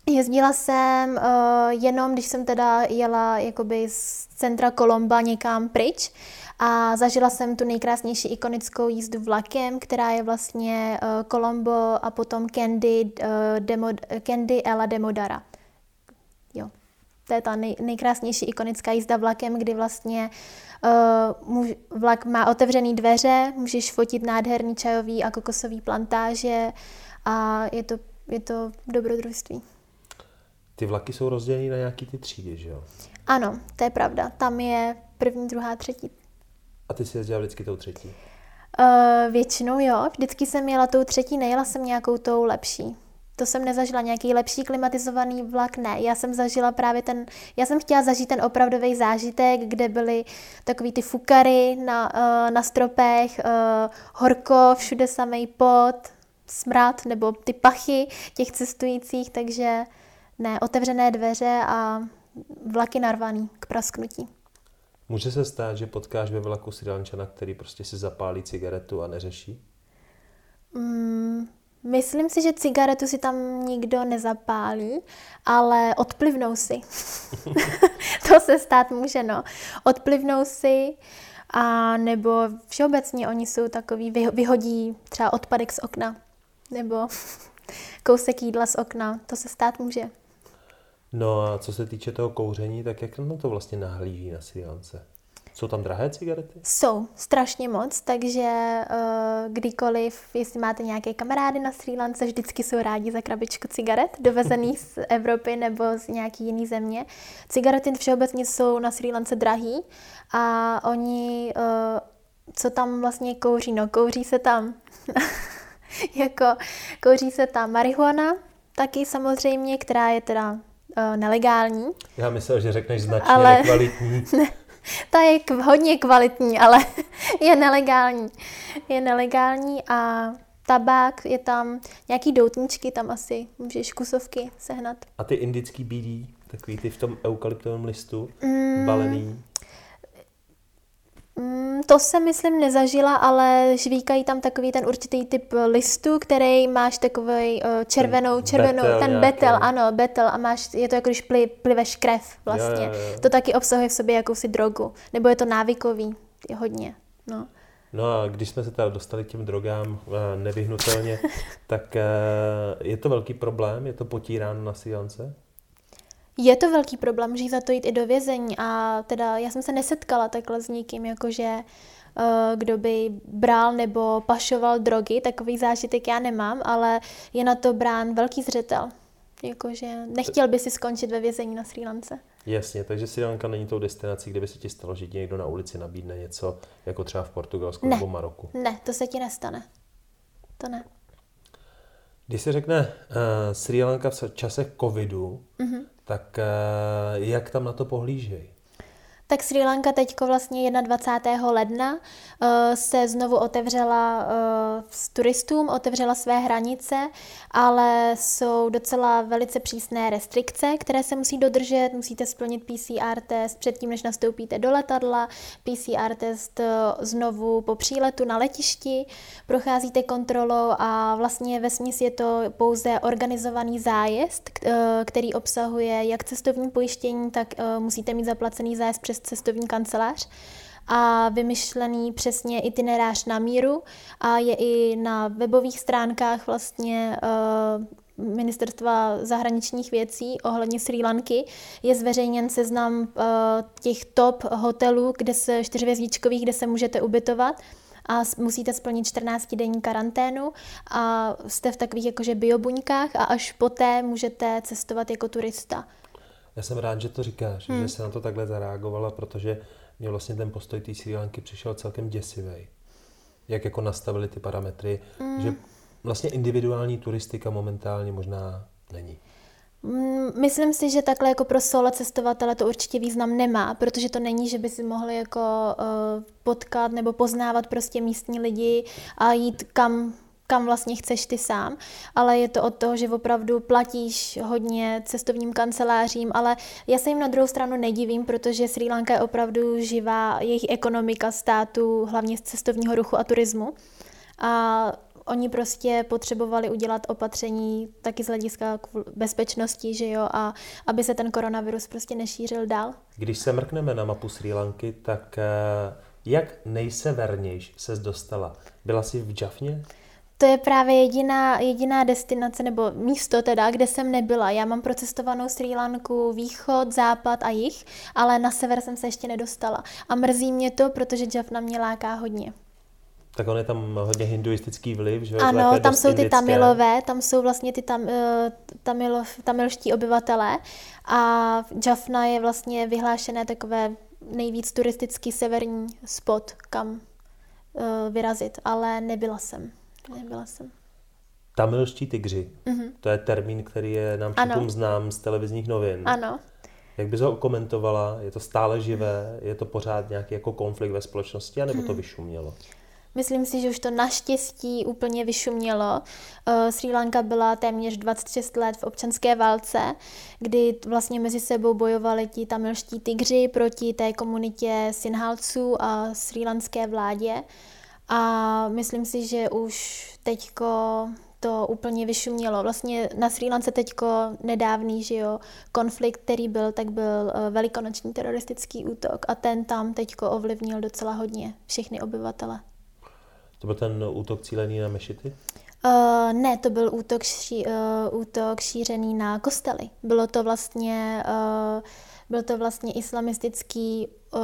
Jezdila jsem uh, jenom, když jsem teda jela jakoby z centra Kolomba někam pryč a zažila jsem tu nejkrásnější ikonickou jízdu vlakem, která je vlastně uh, a potom Candy, uh, Demo, Candy Ella Demodara. Jo. To je ta nej, nejkrásnější ikonická jízda vlakem, kdy vlastně uh, muž, vlak má otevřené dveře, můžeš fotit nádherný čajový a kokosový plantáže a je to, je to dobrodružství.
Ty vlaky jsou rozděleny na nějaký ty třídy, že jo?
Ano, to je pravda. Tam je první, druhá, třetí.
A ty jsi jezdila vždycky tou třetí?
Uh, většinou jo. Vždycky jsem jela tou třetí, nejela jsem nějakou tou lepší. To jsem nezažila nějaký lepší klimatizovaný vlak, ne. Já jsem zažila právě ten, já jsem chtěla zažít ten opravdový zážitek, kde byly takový ty fukary na, uh, na stropech, uh, horko, všude samý pot, smrad nebo ty pachy těch cestujících, takže ne, otevřené dveře a vlaky narvaný k prasknutí.
Může se stát, že potkáš ve vlaku Srilančana, který prostě si zapálí cigaretu a neřeší?
Mm, myslím si, že cigaretu si tam nikdo nezapálí, ale odplivnou si. to se stát může, no. Odplivnou si a nebo všeobecně oni jsou takový, vyhodí třeba odpadek z okna nebo kousek jídla z okna. To se stát může.
No a co se týče toho kouření, tak jak na to vlastně nahlíží na Sri Lance? Jsou tam drahé cigarety?
Jsou, strašně moc, takže uh, kdykoliv, jestli máte nějaké kamarády na Sri Lance, vždycky jsou rádi za krabičku cigaret, dovezených z Evropy nebo z nějaký jiný země. Cigarety všeobecně jsou na Sri Lance drahý a oni, uh, co tam vlastně kouří, no kouří se tam, jako kouří se tam marihuana, taky samozřejmě, která je teda uh, nelegální.
Já myslel, že řekneš značně ale... nekvalitní.
ne, ta je hodně kvalitní, ale je nelegální. Je nelegální a tabák, je tam nějaký doutničky, tam asi můžeš kusovky sehnat.
A ty indický BD, takový ty v tom eukalyptovém listu, mm, balený?
To se myslím nezažila, ale žvíkají tam takový ten určitý typ listu, který máš takový uh, červenou, ten červenou, betel ten nějaký. betel, ano, betel a máš, je to jako když pli, pliveš krev vlastně. Jo, jo, jo. To taky obsahuje v sobě jakousi drogu, nebo je to návykový, je hodně, no.
No a když jsme se teda dostali k těm drogám eh, nevyhnutelně, tak eh, je to velký problém? Je to potírán na Sýlance?
Je to velký problém, může za to jít i do vězení a teda já jsem se nesetkala takhle s nikým, jakože uh, kdo by bral nebo pašoval drogy, takový zážitek já nemám, ale je na to brán velký zřetel. Jakože nechtěl by si skončit ve vězení na Sri Lance.
Jasně, takže Sri Lanka není tou destinací, kde by se ti stalo, že ti někdo na ulici nabídne něco, jako třeba v Portugalsku
ne,
nebo Maroku.
Ne, to se ti nestane. To ne.
Když se řekne uh, Sri Lanka v časech covidu, mm-hmm. Tak uh, jak tam na to pohlížejí?
Tak Sri Lanka teď vlastně 21. ledna uh, se znovu otevřela uh, s turistům, otevřela své hranice, ale jsou docela velice přísné restrikce, které se musí dodržet. Musíte splnit PCR test předtím, než nastoupíte do letadla, PCR test uh, znovu po příletu na letišti, procházíte kontrolou a vlastně ve směs je to pouze organizovaný zájezd, který obsahuje jak cestovní pojištění, tak musíte mít zaplacený zájezd přes cestovní kancelář a vymyšlený přesně itinerář na míru a je i na webových stránkách vlastně uh, ministerstva zahraničních věcí ohledně Sri Lanky je zveřejněn seznam uh, těch top hotelů, kde se čtyřvězdičkových, kde se můžete ubytovat a musíte splnit 14 denní karanténu a jste v takových jakože biobuňkách a až poté můžete cestovat jako turista.
Já jsem rád, že to říkáš, hmm. že se na to takhle zareagovala, protože mě vlastně ten postoj té Sri Lanky přišel celkem děsivý. Jak jako nastavili ty parametry, hmm. že vlastně individuální turistika momentálně možná není.
Hmm, myslím si, že takhle jako pro solo cestovatele to určitě význam nemá, protože to není, že by si mohli jako uh, potkat nebo poznávat prostě místní lidi a jít kam kam vlastně chceš ty sám, ale je to od toho, že opravdu platíš hodně cestovním kancelářím, ale já se jim na druhou stranu nedivím, protože Sri Lanka je opravdu živá, jejich ekonomika státu, hlavně z cestovního ruchu a turismu. A oni prostě potřebovali udělat opatření taky z hlediska bezpečnosti, že jo, a aby se ten koronavirus prostě nešířil dál.
Když se mrkneme na mapu Sri Lanky, tak eh, jak nejsevernějš se dostala? Byla jsi v Jaffně?
To je právě jediná, jediná destinace nebo místo teda, kde jsem nebyla. Já mám procestovanou Sri Lanku východ, západ a jich, ale na sever jsem se ještě nedostala. A mrzí mě to, protože Jaffna mě láká hodně.
Tak on je tam hodně hinduistický vliv, že?
Ano, tam jsou ty tamilové, tam jsou vlastně ty tam, uh, tamil, tamilští obyvatelé a Jaffna je vlastně vyhlášené takové nejvíc turistický severní spot, kam uh, vyrazit, ale nebyla jsem. Nebyla jsem.
Tamilští tygři. Mm-hmm. To je termín, který je nám všem znám z televizních novin.
Ano.
Jak bys ho komentovala? Je to stále živé? Je to pořád nějaký jako konflikt ve společnosti? Anebo to mhm. vyšumělo?
Myslím si, že už to naštěstí úplně vyšumělo. Uh, Sri Lanka byla téměř 26 let v občanské válce, kdy vlastně mezi sebou bojovali ti tamilští tygři proti té komunitě Sinhalců a srílanské vládě. A myslím si, že už teďko to úplně vyšumělo. Vlastně na Sri Lance teďko nedávný že jo, konflikt, který byl, tak byl eh, velikonoční teroristický útok a ten tam teďko ovlivnil docela hodně všechny obyvatele.
To byl ten útok cílený na mešity?
Uh, ne, to byl útok, ší, uh, útok šířený na kostely. Bylo to vlastně, uh, byl to vlastně islamistický uh,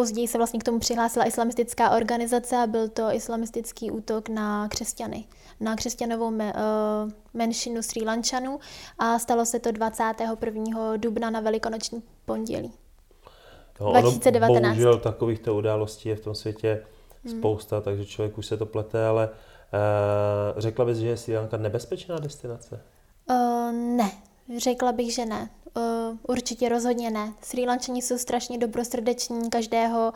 Později se vlastně k tomu přihlásila islamistická organizace a byl to islamistický útok na křesťany, na křesťanovou me, uh, menšinu Sri Lančanů a stalo se to 21. dubna na velikonoční pondělí.
No, 2019. Ono, bohužel takovýchto událostí je v tom světě hmm. spousta, hmm. takže člověk už se to plete, ale uh, řekla bys, že je Sri Lanka nebezpečná destinace?
Uh, ne, řekla bych, že ne. Uh, určitě rozhodně ne. Sri Lančani jsou strašně dobrosrdeční, každého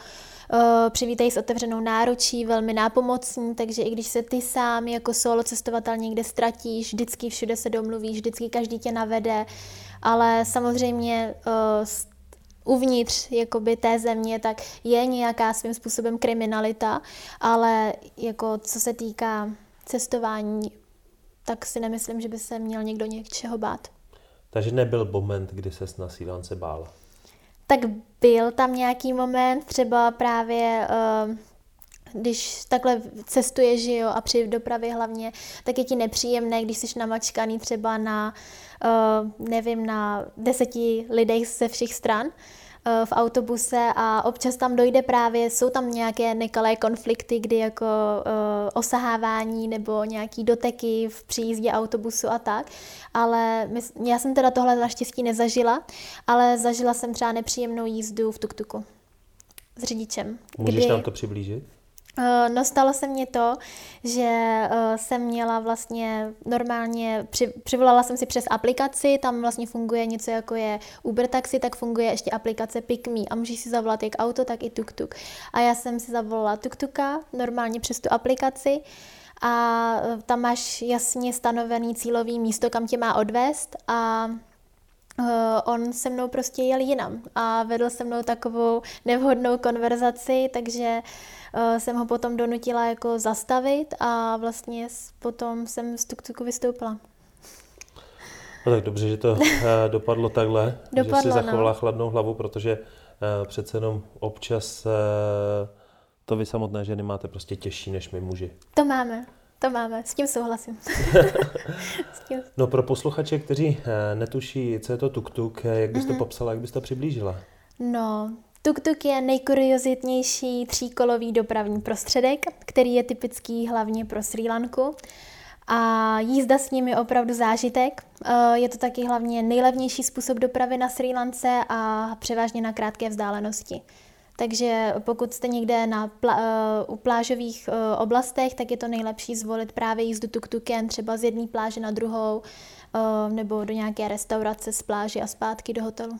uh, přivítají s otevřenou náručí, velmi nápomocní, takže i když se ty sám jako solo cestovatel někde ztratíš, vždycky všude se domluvíš, vždycky každý tě navede, ale samozřejmě uh, uvnitř jakoby té země, tak je nějaká svým způsobem kriminalita, ale jako co se týká cestování, tak si nemyslím, že by se měl někdo něčeho bát.
Takže nebyl moment, kdy se na Sílance bál?
Tak byl tam nějaký moment, třeba právě uh, když takhle cestuješ, jo, a při dopravě hlavně, tak je ti nepříjemné, když jsi namačkaný třeba na, uh, nevím, na deseti lidech ze všech stran, v autobuse a občas tam dojde právě, jsou tam nějaké nekalé konflikty, kdy jako uh, osahávání nebo nějaký doteky v příjízdě autobusu a tak, ale my, já jsem teda tohle naštěstí nezažila, ale zažila jsem třeba nepříjemnou jízdu v tuktuku s řidičem.
Můžeš kdy... nám to přiblížit?
Eh, no stalo se mně to, že eh, jsem měla vlastně normálně, při, přivolala jsem si přes aplikaci, tam vlastně funguje něco jako je Uber Taxi, tak funguje ještě aplikace PickMe a můžeš si zavolat jak auto, tak i tuk-tuk. A já jsem si zavolala tuk-tuka normálně přes tu aplikaci a eh, tam máš jasně stanovený cílový místo, kam tě má odvést a Uh, on se mnou prostě jel jinam a vedl se mnou takovou nevhodnou konverzaci, takže uh, jsem ho potom donutila jako zastavit a vlastně potom jsem z tuktuku vystoupila.
No tak dobře, že to uh, dopadlo takhle, dopadlo, že si zachovala no. chladnou hlavu, protože uh, přece jenom občas to vy samotné ženy máte prostě těžší než my muži.
To máme. To máme, s tím souhlasím.
s tím. No pro posluchače, kteří eh, netuší, co je to tuk-tuk, eh, jak bys to mm-hmm. popsala, jak bys to přiblížila?
No, Tuk-tuk je nejkuriozitnější tříkolový dopravní prostředek, který je typický hlavně pro Sri Lanku. A jízda s ním je opravdu zážitek. Eh, je to taky hlavně nejlevnější způsob dopravy na Sri Lance a převážně na krátké vzdálenosti. Takže pokud jste někde na pla, uh, u plážových uh, oblastech, tak je to nejlepší zvolit právě jízdu tuk-tukem, třeba z jedné pláže na druhou, uh, nebo do nějaké restaurace z pláže a zpátky do hotelu.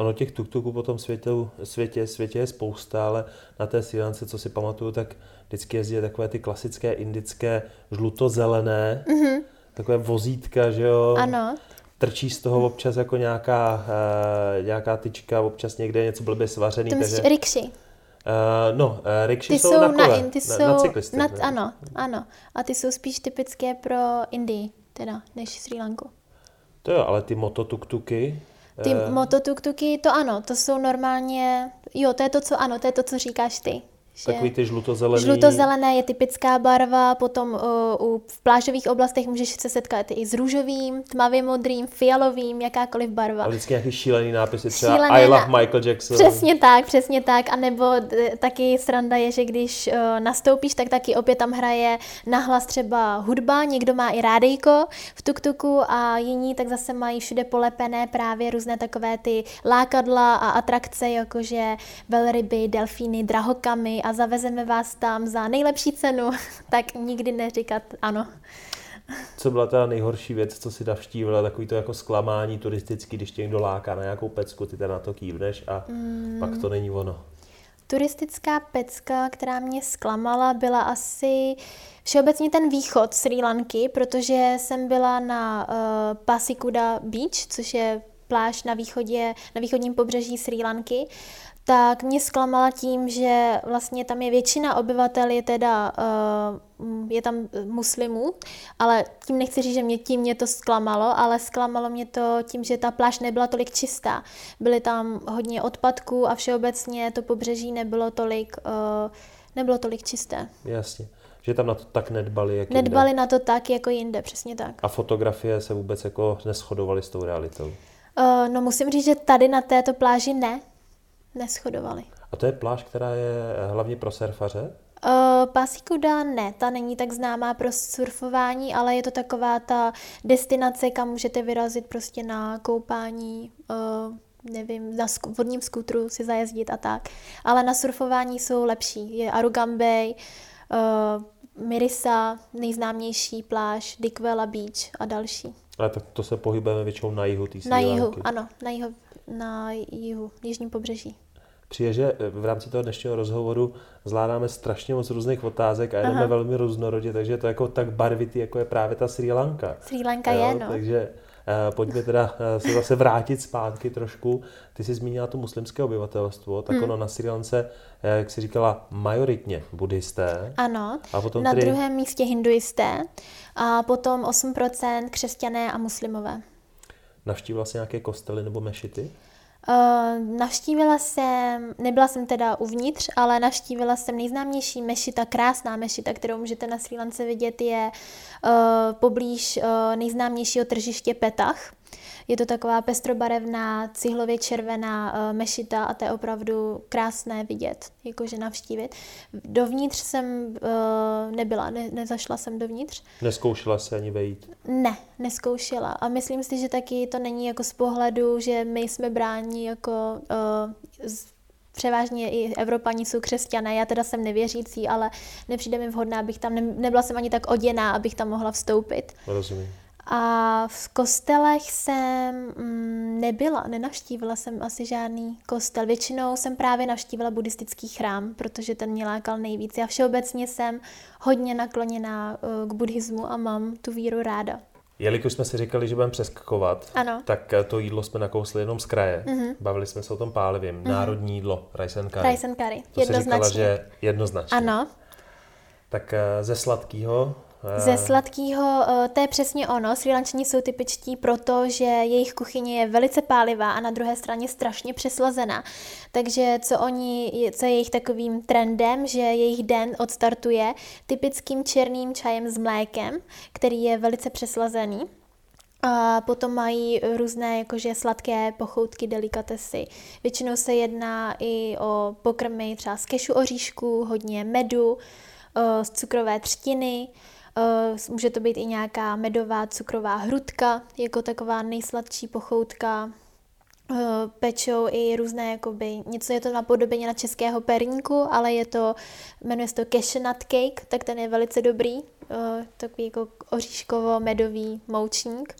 Ono těch tuk-tuků po tom světu, světě, světě je spousta, ale na té Sri co si pamatuju, tak vždycky jezdí takové ty klasické indické žluto-zelené, mm-hmm. takové vozítka, že jo?
Ano
trčí z toho občas jako nějaká, uh, nějaká tyčka, občas někde něco blbě svařený.
To takže... rikši. Uh,
no, uh, rikši ty jsou, jsou na kole, na, ty na, jsou na cyklisty. Na,
ano, ano. A ty jsou spíš typické pro Indii, teda, než Sri Lanku.
To jo, ale ty mototuktuky,
ty uh, mototuktuky, to ano, to jsou normálně, jo, to je to, co ano, to je to, co říkáš ty.
Že Takový ty žlutozelený.
Žlutozelené je typická barva, potom uh, u, v plážových oblastech můžeš se setkat i s růžovým, tmavě modrým, fialovým, jakákoliv barva.
A vždycky nějaký šílený nápisy, třeba Šílené I love na... Michael Jackson.
Přesně tak, přesně tak. A nebo taky sranda je, že když uh, nastoupíš, tak taky opět tam hraje nahlas třeba hudba, někdo má i rádejko v tuktuku a jiní tak zase mají všude polepené právě různé takové ty lákadla a atrakce, jakože velryby, delfíny, drahokamy a a zavezeme vás tam za nejlepší cenu, tak nikdy neříkat ano.
Co byla ta nejhorší věc, co si navštívila, takový to jako zklamání turistický, když tě někdo láká na nějakou pecku, ty na to kývneš a mm. pak to není ono.
Turistická pecka, která mě zklamala, byla asi všeobecně ten východ Sri Lanky, protože jsem byla na uh, Pasikuda Beach, což je pláž na východě, na východním pobřeží Sri Lanky tak mě zklamala tím, že vlastně tam je většina obyvatel je teda, uh, je tam muslimů, ale tím nechci říct, že mě tím mě to zklamalo, ale zklamalo mě to tím, že ta pláž nebyla tolik čistá. Byly tam hodně odpadků a všeobecně to pobřeží nebylo tolik, uh, nebylo tolik čisté.
Jasně. Že tam na to tak nedbali, jak
Nedbali
jinde.
na to tak, jako jinde, přesně tak.
A fotografie se vůbec jako neschodovaly s tou realitou?
No musím říct, že tady na této pláži ne, neschodovali.
A to je pláž, která je hlavně pro surfaře?
Uh, Pasikuda ne, ta není tak známá pro surfování, ale je to taková ta destinace, kam můžete vyrazit prostě na koupání, uh, nevím, na sk- vodním skutru si zajezdit a tak. Ale na surfování jsou lepší. Je Arugambay, uh, Mirisa, nejznámější pláž, Dikwela Beach a další.
A tak to se pohybujeme většinou na jihu té
Na jihu, ano, na jihu, na jihu, jižním pobřeží.
Přijde, že v rámci toho dnešního rozhovoru zvládáme strašně moc různých otázek a jdeme Aha. velmi různorodě, takže je to jako tak barvitý, jako je právě ta Sri Lanka.
Sri Lanka jo, je, no.
Takže uh, pojďme teda uh, se zase vrátit zpátky trošku. Ty jsi zmínila to muslimské obyvatelstvo, tak hmm. ono na Sri Lance, eh, jak jsi říkala, majoritně buddhisté.
Ano, a potom na tedy... druhém místě hinduisté a potom 8% křesťané a muslimové.
Navštívila jsi nějaké kostely nebo mešity?
Uh, navštívila jsem, nebyla jsem teda uvnitř, ale navštívila jsem nejznámější mešita, krásná mešita, kterou můžete na Sri Lance vidět, je uh, poblíž uh, nejznámějšího tržiště Petach. Je to taková pestrobarevná, cihlově červená uh, mešita a to je opravdu krásné vidět, jakože navštívit. Dovnitř jsem uh, nebyla, ne, nezašla jsem dovnitř.
Neskoušela se ani vejít?
Ne, neskoušela. A myslím si, že taky to není jako z pohledu, že my jsme bráni jako uh, z, převážně i Evropani jsou křesťané, já teda jsem nevěřící, ale nepřijde mi vhodná, abych tam, ne, nebyla jsem ani tak oděná, abych tam mohla vstoupit.
Rozumím.
A v kostelech jsem mm, nebyla, nenavštívila jsem asi žádný kostel. Většinou jsem právě navštívila buddhistický chrám, protože ten mě lákal nejvíc. Já všeobecně jsem hodně nakloněná uh, k buddhismu a mám tu víru ráda.
Jelikož jsme si říkali, že budeme přeskakovat,
ano.
tak eh, to jídlo jsme nakousli jenom z kraje. Mm-hmm. Bavili jsme se o tom pálivím. Mm-hmm. Národní jídlo, rice and curry.
Rice and curry,
to jednoznačně. říkala, že jednoznačně.
Ano.
Tak eh, ze sladkého
ze sladkého, eh, to je přesně ono. Sri Lančani jsou typičtí proto, že jejich kuchyně je velice pálivá a na druhé straně strašně přeslazená. Takže co oni, co je jejich takovým trendem, že jejich den odstartuje typickým černým čajem s mlékem, který je velice přeslazený. A potom mají různé jakože sladké pochoutky, delikatesy. Většinou se jedná i o pokrmy třeba z kešu oříšku, hodně medu, eh, z cukrové třtiny, může to být i nějaká medová cukrová hrudka, jako taková nejsladší pochoutka. Uh, pečou i různé, jakoby, něco je to napodobeně na českého perníku, ale je to, jmenuje se to cashew cake, tak ten je velice dobrý, uh, takový jako oříškovo-medový moučník.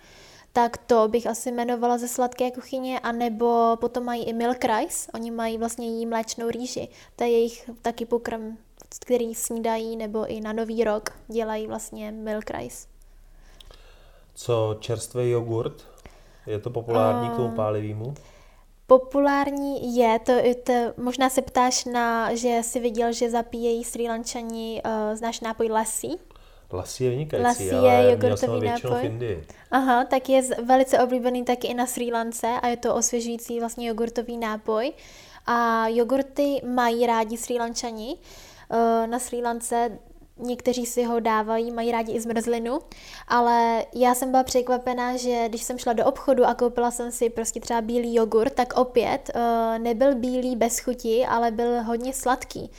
Tak to bych asi jmenovala ze sladké kuchyně, anebo potom mají i milk rice, oni mají vlastně jí mléčnou rýži, to je jejich taky pokrm který snídají nebo i na nový rok dělají vlastně milk rice.
Co čerstvý jogurt? Je to populární um, k tomu pálivýmu?
Populární je, to, to, možná se ptáš na, že jsi viděl, že zapíjejí Sri Lančani, uh, znáš nápoj lasí?
Lasí je vynikající,
lasí
ale
je jogurtový
nápoj. v Indii.
Aha, tak je velice oblíbený taky i na Sri Lance a je to osvěžující vlastně jogurtový nápoj. A jogurty mají rádi Sri Lančani. Eh, na Sri Lance někteří si ho dávají, mají rádi i zmrzlinu, ale já jsem byla překvapená, že když jsem šla do obchodu a koupila jsem si prostě třeba bílý jogurt, tak opět uh, nebyl bílý bez chuti, ale byl hodně sladký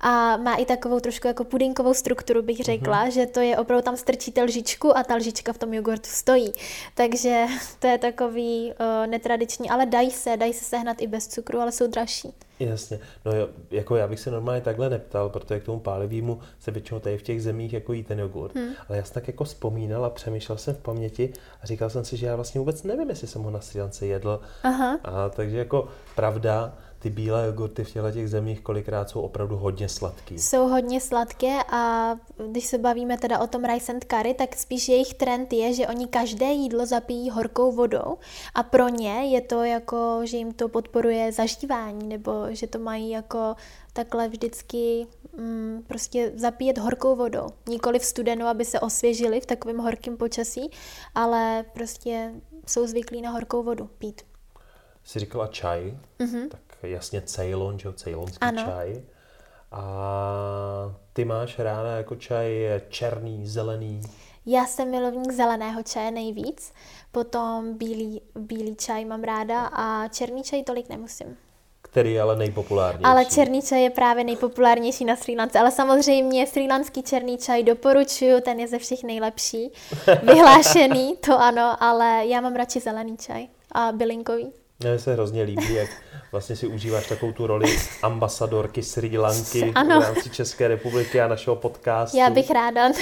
a má i takovou trošku jako pudinkovou strukturu, bych řekla, mm-hmm. že to je opravdu tam strčíte lžičku a ta lžička v tom jogurtu stojí. Takže to je takový uh, netradiční, ale dají se, dají se sehnat i bez cukru, ale jsou dražší.
Jasně, no jo, jako já bych se normálně takhle neptal, protože k tomu pálivýmu se většinou tady v těch zemích jako jí ten jogurt. Hmm. Ale já jsem tak jako vzpomínal a přemýšlel jsem v paměti a říkal jsem si, že já vlastně vůbec nevím, jestli jsem ho na Sri jedl.
Aha.
A takže jako pravda, ty bílé jogurty v těchto těch zemích kolikrát jsou opravdu hodně sladké.
Jsou hodně sladké a když se bavíme teda o tom rice and curry, tak spíš jejich trend je, že oni každé jídlo zapijí horkou vodou a pro ně je to jako, že jim to podporuje zažívání nebo že to mají jako takhle vždycky mm, prostě zapíjet horkou vodou. Nikoli v studenou, aby se osvěžili v takovém horkém počasí, ale prostě jsou zvyklí na horkou vodu pít.
Jsi říkala čaj, mm-hmm. tak jasně Ceylon, že ceylonský
ano.
čaj. A ty máš ráda jako čaj černý, zelený?
Já jsem milovník zeleného čaje nejvíc, potom bílý, bílý čaj mám ráda a černý čaj tolik nemusím.
Který je ale nejpopulárnější.
Ale černý čaj je právě nejpopulárnější na Sri Lance, ale samozřejmě srílanský černý čaj doporučuju, ten je ze všech nejlepší, vyhlášený, to ano, ale já mám radši zelený čaj a bylinkový.
Mně se hrozně líbí, jak vlastně si užíváš takovou tu roli ambasadorky Sri Lanky
ano.
v rámci České republiky a našeho podcastu.
Já bych ráda.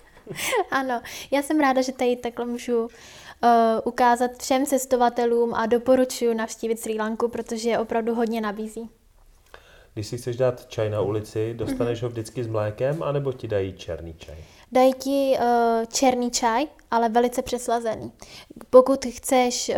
ano, já jsem ráda, že tady takhle můžu uh, ukázat všem cestovatelům a doporučuji navštívit Sri Lanku, protože je opravdu hodně nabízí.
Když si chceš dát čaj na ulici, dostaneš mm-hmm. ho vždycky s mlékem, anebo ti dají černý čaj?
Dají ti uh, černý čaj, ale velice přeslazený. Pokud chceš, uh,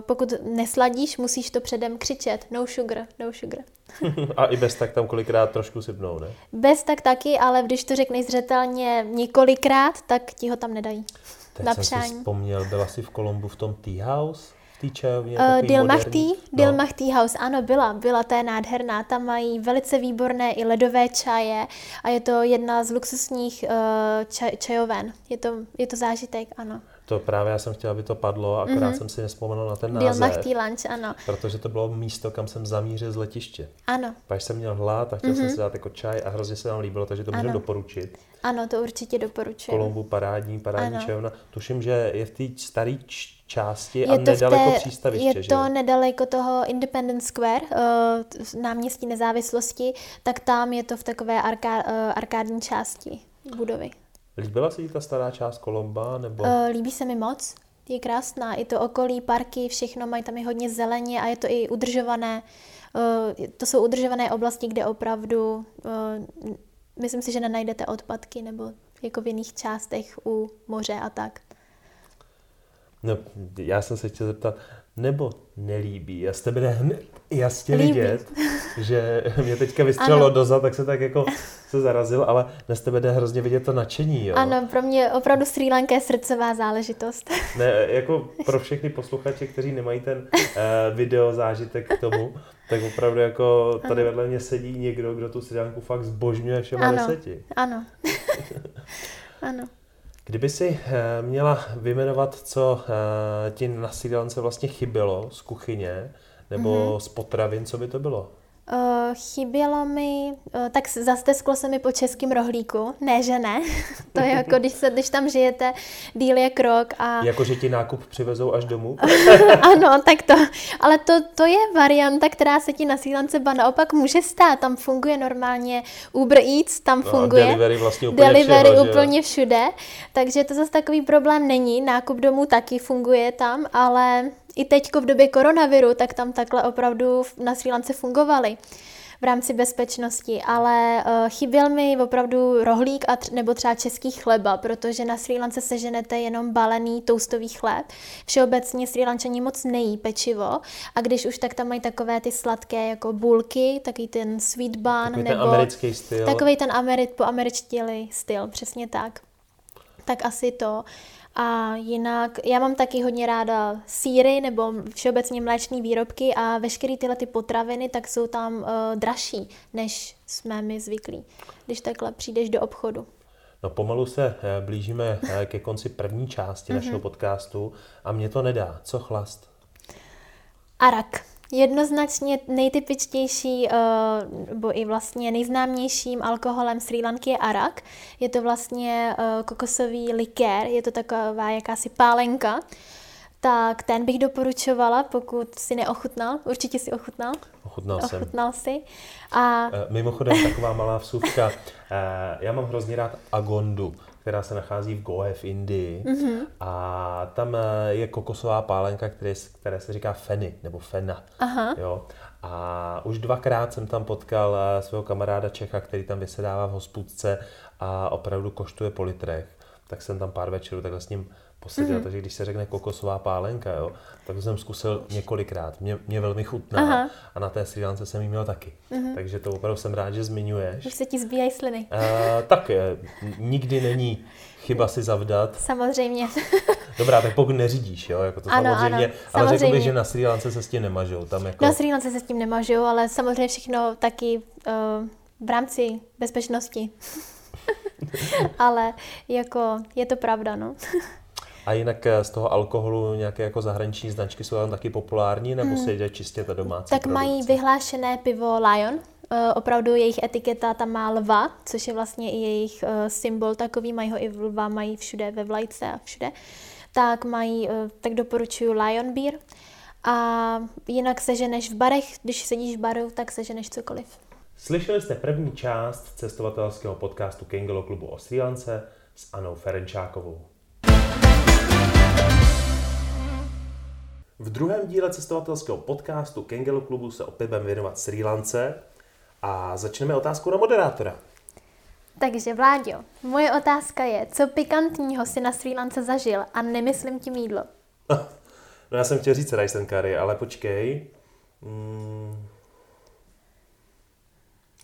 pokud nesladíš, musíš to předem křičet. No sugar, no sugar.
A i bez tak tam kolikrát trošku sypnou, ne?
Bez tak taky, ale když to řekneš zřetelně několikrát, tak ti ho tam nedají.
Teď na jsem si vzpomněl, byla jsi v Kolumbu v tom Tea House? Čajovně?
Uh, Dilmachty, no. Dilmachty House, ano, byla, byla, ta je nádherná. Tam mají velice výborné i ledové čaje a je to jedna z luxusních uh, čaj, čajoven. Je to, je to zážitek, ano.
To právě já jsem chtěla, aby to padlo, akorát mm-hmm. jsem si nespomenul na ten název.
Dilmachty Lunch, ano.
Protože to bylo místo, kam jsem zamířil z letiště.
Ano.
Pak jsem měl hlad a chtěl mm-hmm. jsem si dát jako čaj a hrozně se nám líbilo, takže to můžu doporučit.
Ano, to určitě doporučuji.
Kolumbu parádní, parádní ano. čajovna. Tuším, že je v té staré části je a to nedaleko té, přístaviště.
Je to že? nedaleko toho Independence Square, uh, náměstí nezávislosti, tak tam je to v takové arká, uh, arkádní části budovy.
Líbila se ti ta stará část Kolomba? Nebo?
Uh, líbí se mi moc. Je krásná. I to okolí, parky, všechno mají tam i hodně zeleně a je to i udržované. Uh, to jsou udržované oblasti, kde opravdu uh, myslím si, že nenajdete odpadky nebo jako v jiných částech u moře a tak.
No, já jsem se chtěl zeptat, nebo nelíbí. Já z tebe jde hned jasně Líbí. vidět, že mě teďka vystřelilo doza, tak se tak jako se zarazil, ale z tebe jde hrozně vidět to nadšení. Jo?
Ano, pro mě opravdu Sri Lanka je srdcová záležitost.
Ne, jako pro všechny posluchače, kteří nemají ten uh, video zážitek k tomu, tak opravdu jako tady ano. vedle mě sedí někdo, kdo tu Sri Lanku fakt zbožňuje všema ano. deseti.
Ano. ano.
Kdyby si eh, měla vyjmenovat, co eh, ti na Sri Lance vlastně chybělo z kuchyně nebo mm-hmm. z potravin, co by to bylo?
Uh, chybělo mi, uh, tak zastesklo se mi po českým rohlíku, ne, že ne. to je jako, když, se, když tam žijete díl je krok a...
Jako, že ti nákup přivezou až domů?
ano, tak to, ale to, to je varianta, která se ti na sílance ba naopak může stát. Tam funguje normálně Uber Eats, tam no, funguje.
delivery vlastně úplně
Delivery
všeho,
úplně všude, takže to zase takový problém není. Nákup domů taky funguje tam, ale i teď v době koronaviru, tak tam takhle opravdu na Sri Lance fungovaly v rámci bezpečnosti, ale uh, chyběl mi opravdu rohlík a tř- nebo třeba český chleba, protože na Sri Lance seženete jenom balený toustový chléb. Všeobecně Sri Lančani moc nejí pečivo a když už tak tam mají takové ty sladké jako bulky, taky ten sweet bun,
takový
nebo
ten americký styl.
Takový ten ameri- po američtěli styl, přesně tak. Tak asi to. A jinak, já mám taky hodně ráda síry nebo všeobecně mléčné výrobky a veškeré tyhle ty potraviny tak jsou tam uh, dražší, než jsme my zvyklí, když takhle přijdeš do obchodu.
No pomalu se eh, blížíme eh, ke konci první části našeho podcastu a mě to nedá. Co chlast?
Arak. Jednoznačně nejtypičtější, eh, nebo i vlastně nejznámějším alkoholem Sri Lanky je arak. Je to vlastně eh, kokosový likér, je to taková jakási pálenka. Tak ten bych doporučovala, pokud si neochutnal. Určitě si ochutnal.
Ochutnal jsem.
Ochutnal si. A...
Eh, mimochodem taková malá vsuvka. Já mám hrozně rád agondu která se nachází v Goa v Indii. Mm-hmm. A tam eh, je kokosová pálenka, které, které se říká feny, nebo fena. Aha. Jo. A už dvakrát jsem tam potkal eh, svého kamaráda Čecha, který tam vysedává v hospůdce a opravdu koštuje po litrech. Tak jsem tam pár večerů takhle s ním poseděl, mm-hmm. takže když se řekne kokosová pálenka, jo, tak to jsem zkusil několikrát. Mě, mě velmi chutná Aha. a na té Sri Lance jsem ji měl taky. Mm-hmm. Takže to opravdu jsem rád, že zmiňuješ.
Už se ti zbíjají sliny. Uh,
tak je, nikdy není chyba si zavdat.
Samozřejmě.
Dobrá, tak pokud neřídíš, jo, jako to ano, samozřejmě, ano, ale samozřejmě. řekl bych, že na Sri Lance se s tím nemažou. Tam jako...
Na Sri Lance se s tím nemažou, ale samozřejmě všechno taky uh, v rámci bezpečnosti. ale jako je to pravda, no.
A jinak eh, z toho alkoholu nějaké jako zahraniční značky jsou tam taky populární, nebo hmm. se jde čistě ta domácí
Tak
produkce?
mají vyhlášené pivo Lion, Uh, opravdu jejich etiketa tam má lva, což je vlastně i jejich uh, symbol takový, mají ho i v lva, mají všude ve vlajce a všude. Tak mají, tak doporučuji Lion Beer. A jinak seženeš v barech, když sedíš v baru, tak seženeš cokoliv.
Slyšeli jste první část cestovatelského podcastu Kengelo klubu o Sri Lance s Anou Ferenčákovou. V druhém díle cestovatelského podcastu Kengelu klubu se opět budeme věnovat Sri Lance a začneme otázkou na moderátora.
Takže Vláďo, moje otázka je, co pikantního si na Sri Lance zažil a nemyslím tím jídlo.
No já jsem chtěl říct rice curry, ale počkej. Mm.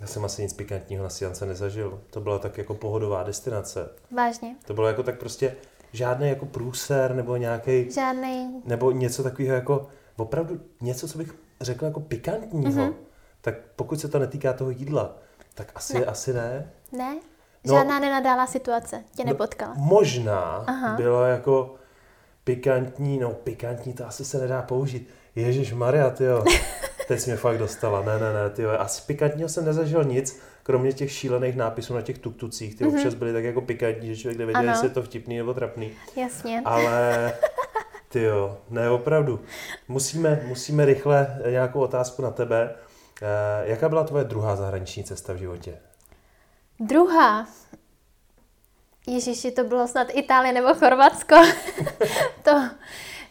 Já jsem asi nic pikantního na Sri nezažil. To byla tak jako pohodová destinace.
Vážně?
To bylo jako tak prostě žádný jako průser nebo nějaký.
Žádný.
Nebo něco takového jako opravdu něco, co bych řekl jako pikantního. Mm-hmm. Tak pokud se to netýká toho jídla, tak asi ne. asi ne.
Ne? No, Žádná nenadálá situace tě no, nepotkala?
No, možná Aha. bylo jako pikantní, no pikantní to asi se nedá použít. Ježíš Maria, jo. Teď jsi mě fakt dostala. Ne, ne, ne, ty Asi pikantního jsem nezažil nic, kromě těch šílených nápisů na těch tuktucích, ty mm-hmm. občas byly tak jako pikantní, že člověk nevěděl, jestli je to vtipný nebo trapný.
Jasně.
Ale ty jo, ne, opravdu. Musíme, musíme rychle nějakou otázku na tebe. Eh, jaká byla tvoje druhá zahraniční cesta v životě?
Druhá? Ježiši, to bylo snad Itálie nebo Chorvatsko. to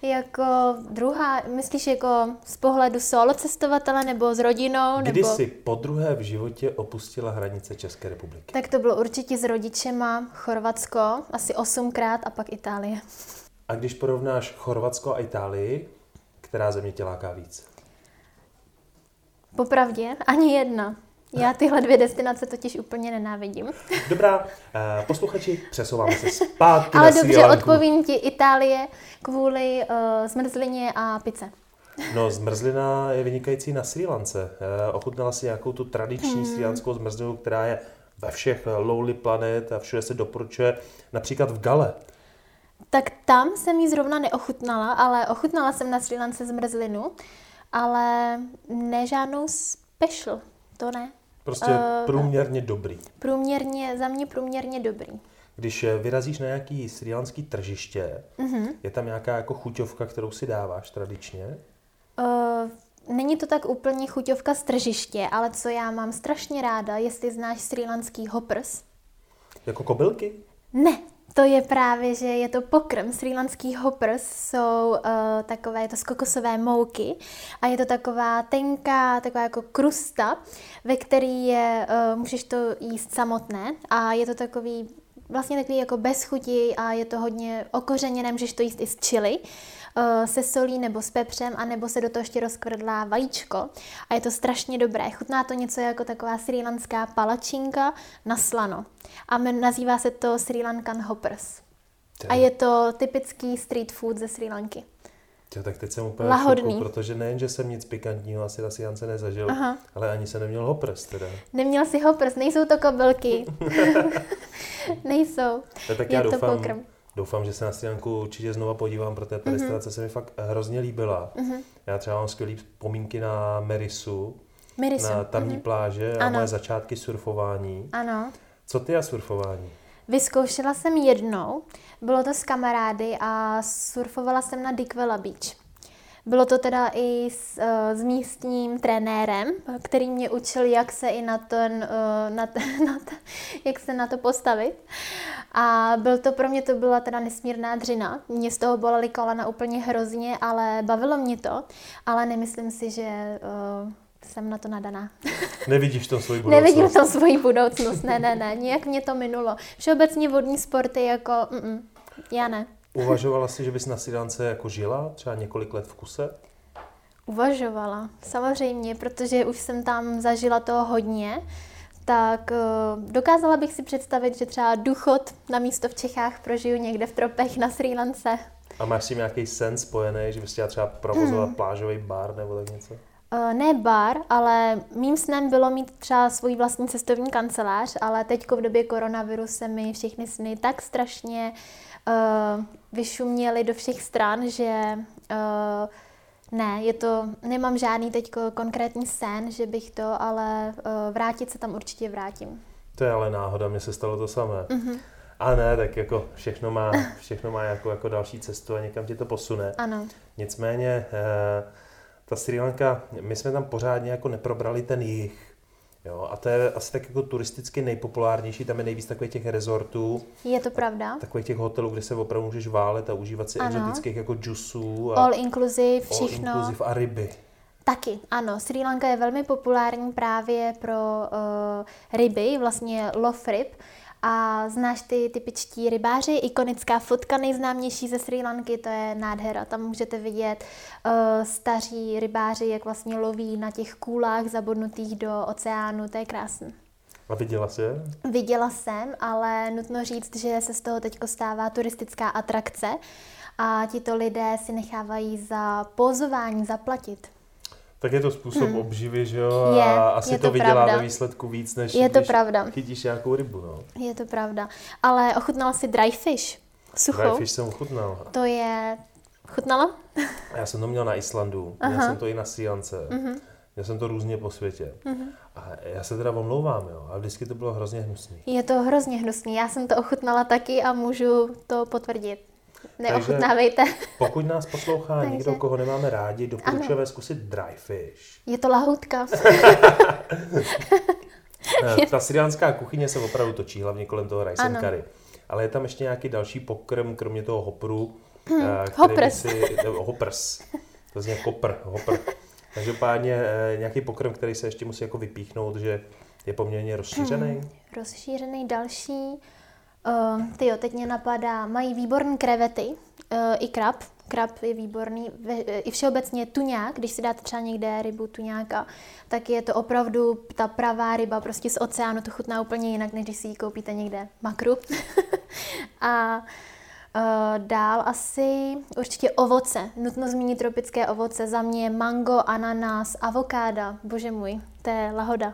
jako druhá, myslíš jako z pohledu solo cestovatele nebo s rodinou?
Kdy
nebo...
jsi po druhé v životě opustila hranice České republiky?
Tak to bylo určitě s rodičema Chorvatsko, asi osmkrát a pak Itálie.
A když porovnáš Chorvatsko a Itálii, která země tě láká víc?
Popravdě, ani jedna. Já tyhle dvě destinace totiž úplně nenávidím.
Dobrá, eh, posluchači, přesouváme se zpátky
Ale na dobře, odpovím ti Itálie kvůli uh, zmrzlině a pice.
No, zmrzlina je vynikající na Sri Lance. Eh, ochutnala si nějakou tu tradiční hmm. sri lanskou zmrzlinu, která je ve všech Lowly Planet a všude se doporučuje, například v Gale.
Tak tam jsem ji zrovna neochutnala, ale ochutnala jsem na Sri Lance zmrzlinu, ale ne žádnou special, to ne.
Prostě uh, průměrně dobrý.
Průměrně, za mě průměrně dobrý.
Když eh, vyrazíš na nějaký srilanský tržiště, uh-huh. je tam nějaká jako chuťovka, kterou si dáváš tradičně?
Uh, není to tak úplně chuťovka z tržiště, ale co já mám strašně ráda, jestli znáš srilanský hoppers.
Jako kobylky?
Ne, to je právě, že je to pokrm. Sri Lanský hoppers jsou uh, takové, je to z kokosové mouky a je to taková tenká, taková jako krusta, ve který je, uh, můžeš to jíst samotné a je to takový vlastně takový jako bez chuti a je to hodně okořeněné, můžeš to jíst i s chili. Uh, se solí nebo s pepřem, anebo se do toho ještě rozkvrdlá vajíčko. A je to strašně dobré. Chutná to něco jako taková sri lanská palačinka na slano. A nazývá se to Sri Lankan Hoppers. A je to typický street food ze Sri Lanky.
Jo, tak teď jsem úplně Lahodný. šoku, protože nejen, že jsem nic pikantního asi na Sijance nezažil, Aha. ale ani se neměl hoppers teda.
Neměl si hoppers, nejsou to kobylky. nejsou.
Tak
je
já doufám, to pokrm doufám, že se na Srilanku určitě znova podívám, protože ta mm-hmm. se mi fakt hrozně líbila. Mm-hmm. Já třeba mám skvělý vzpomínky na Merisu, Merisu. na tamní mm-hmm. pláže a ano. moje začátky surfování.
Ano.
Co ty a surfování?
Vyzkoušela jsem jednou, bylo to s kamarády a surfovala jsem na Dickwella Beach. Bylo to teda i s, uh, s místním trenérem, který mě učil, jak se i na, ten, uh, na, t, na t, jak se na to postavit. A byl to pro mě to byla teda nesmírná dřina. Mě z toho bolely kolena úplně hrozně, ale bavilo mě to. Ale nemyslím si, že uh, jsem na to nadaná.
Nevidíš to svoji budoucnost?
Nevidím to svoji budoucnost, ne, ne, ne. Nějak mě to minulo. Všeobecně vodní sporty jako, mm, já ne.
Uvažovala jsi, že bys na Sidance jako žila třeba několik let v kuse?
Uvažovala, samozřejmě, protože už jsem tam zažila toho hodně, tak uh, dokázala bych si představit, že třeba důchod na místo v Čechách prožiju někde v tropech na Sri Lance.
A máš s tím nějaký sen spojený, že bys chtěla třeba provozovat hmm. plážový bar nebo tak něco?
Uh, ne bar, ale mým snem bylo mít třeba svůj vlastní cestovní kancelář, ale teď v době koronaviru se mi všechny sny tak strašně uh, vyšuměly do všech stran, že uh, ne, je to, nemám žádný teď konkrétní sen, že bych to, ale uh, vrátit se tam určitě vrátím.
To je ale náhoda, mně se stalo to samé. Mm-hmm. A ne, tak jako všechno má, všechno má jako, jako další cestu a někam ti to posune.
Ano.
Nicméně, uh, ta Sri Lanka, my jsme tam pořádně jako neprobrali ten jich. Jo, a to je asi tak jako turisticky nejpopulárnější, tam je nejvíc takových těch rezortů.
Je to pravda.
Takových těch hotelů, kde se opravdu můžeš válet a užívat si ano. exotických jako džusů. A
all inclusive, všechno.
All inclusive a ryby.
Taky, ano. Sri Lanka je velmi populární právě pro uh, ryby, vlastně lov ryb. A znáš ty typičtí rybáři, ikonická fotka nejznámější ze Sri Lanky, to je nádhera. Tam můžete vidět uh, staří rybáři, jak vlastně loví na těch kůlách zabodnutých do oceánu, to je krásné.
A viděla jsi je?
Viděla jsem, ale nutno říct, že se z toho teď stává turistická atrakce a tito lidé si nechávají za pozování zaplatit
tak je to způsob hmm. obživy, že jo? A je, asi je to, to vydělá ve výsledku víc, než
je to pravda.
chytíš nějakou rybu, no.
Je to pravda. Ale ochutnala si dry fish? Suchou?
Dry fish jsem ochutnal.
To je... Chutnala?
Já jsem to měl na Islandu, Aha. měl jsem to i na Siance. Uh-huh. Měl jsem to různě po světě. Uh-huh. A já se teda omlouvám, jo, ale vždycky to bylo hrozně hnusný.
Je to hrozně hnusný. Já jsem to ochutnala taky a můžu to potvrdit. Neochutnávejte.
Takže pokud nás poslouchá Takže... někdo, koho nemáme rádi, doporučujeme zkusit dry fish.
Je to lahoutka.
Ta syriánská kuchyně se opravdu točí, hlavně kolem toho rice and curry. Ale je tam ještě nějaký další pokrm, kromě toho hopru.
Hmm, hoppers.
Si, hoppers. To zní kopr, hopr. Každopádně eh, nějaký pokrm, který se ještě musí jako vypíchnout, že je poměrně rozšířený. Hmm,
rozšířený další. Uh, tyjo, teď mě napadá, mají výborné krevety, uh, i krab. Krab je výborný. Ve, I všeobecně tuňák, když si dáte třeba někde rybu tuňáka, tak je to opravdu ta pravá ryba prostě z oceánu, to chutná úplně jinak, než když si ji koupíte někde makru. a Uh, dál asi určitě ovoce. Nutno zmínit tropické ovoce. Za mě mango, ananas, avokáda. Bože můj, to je lahoda.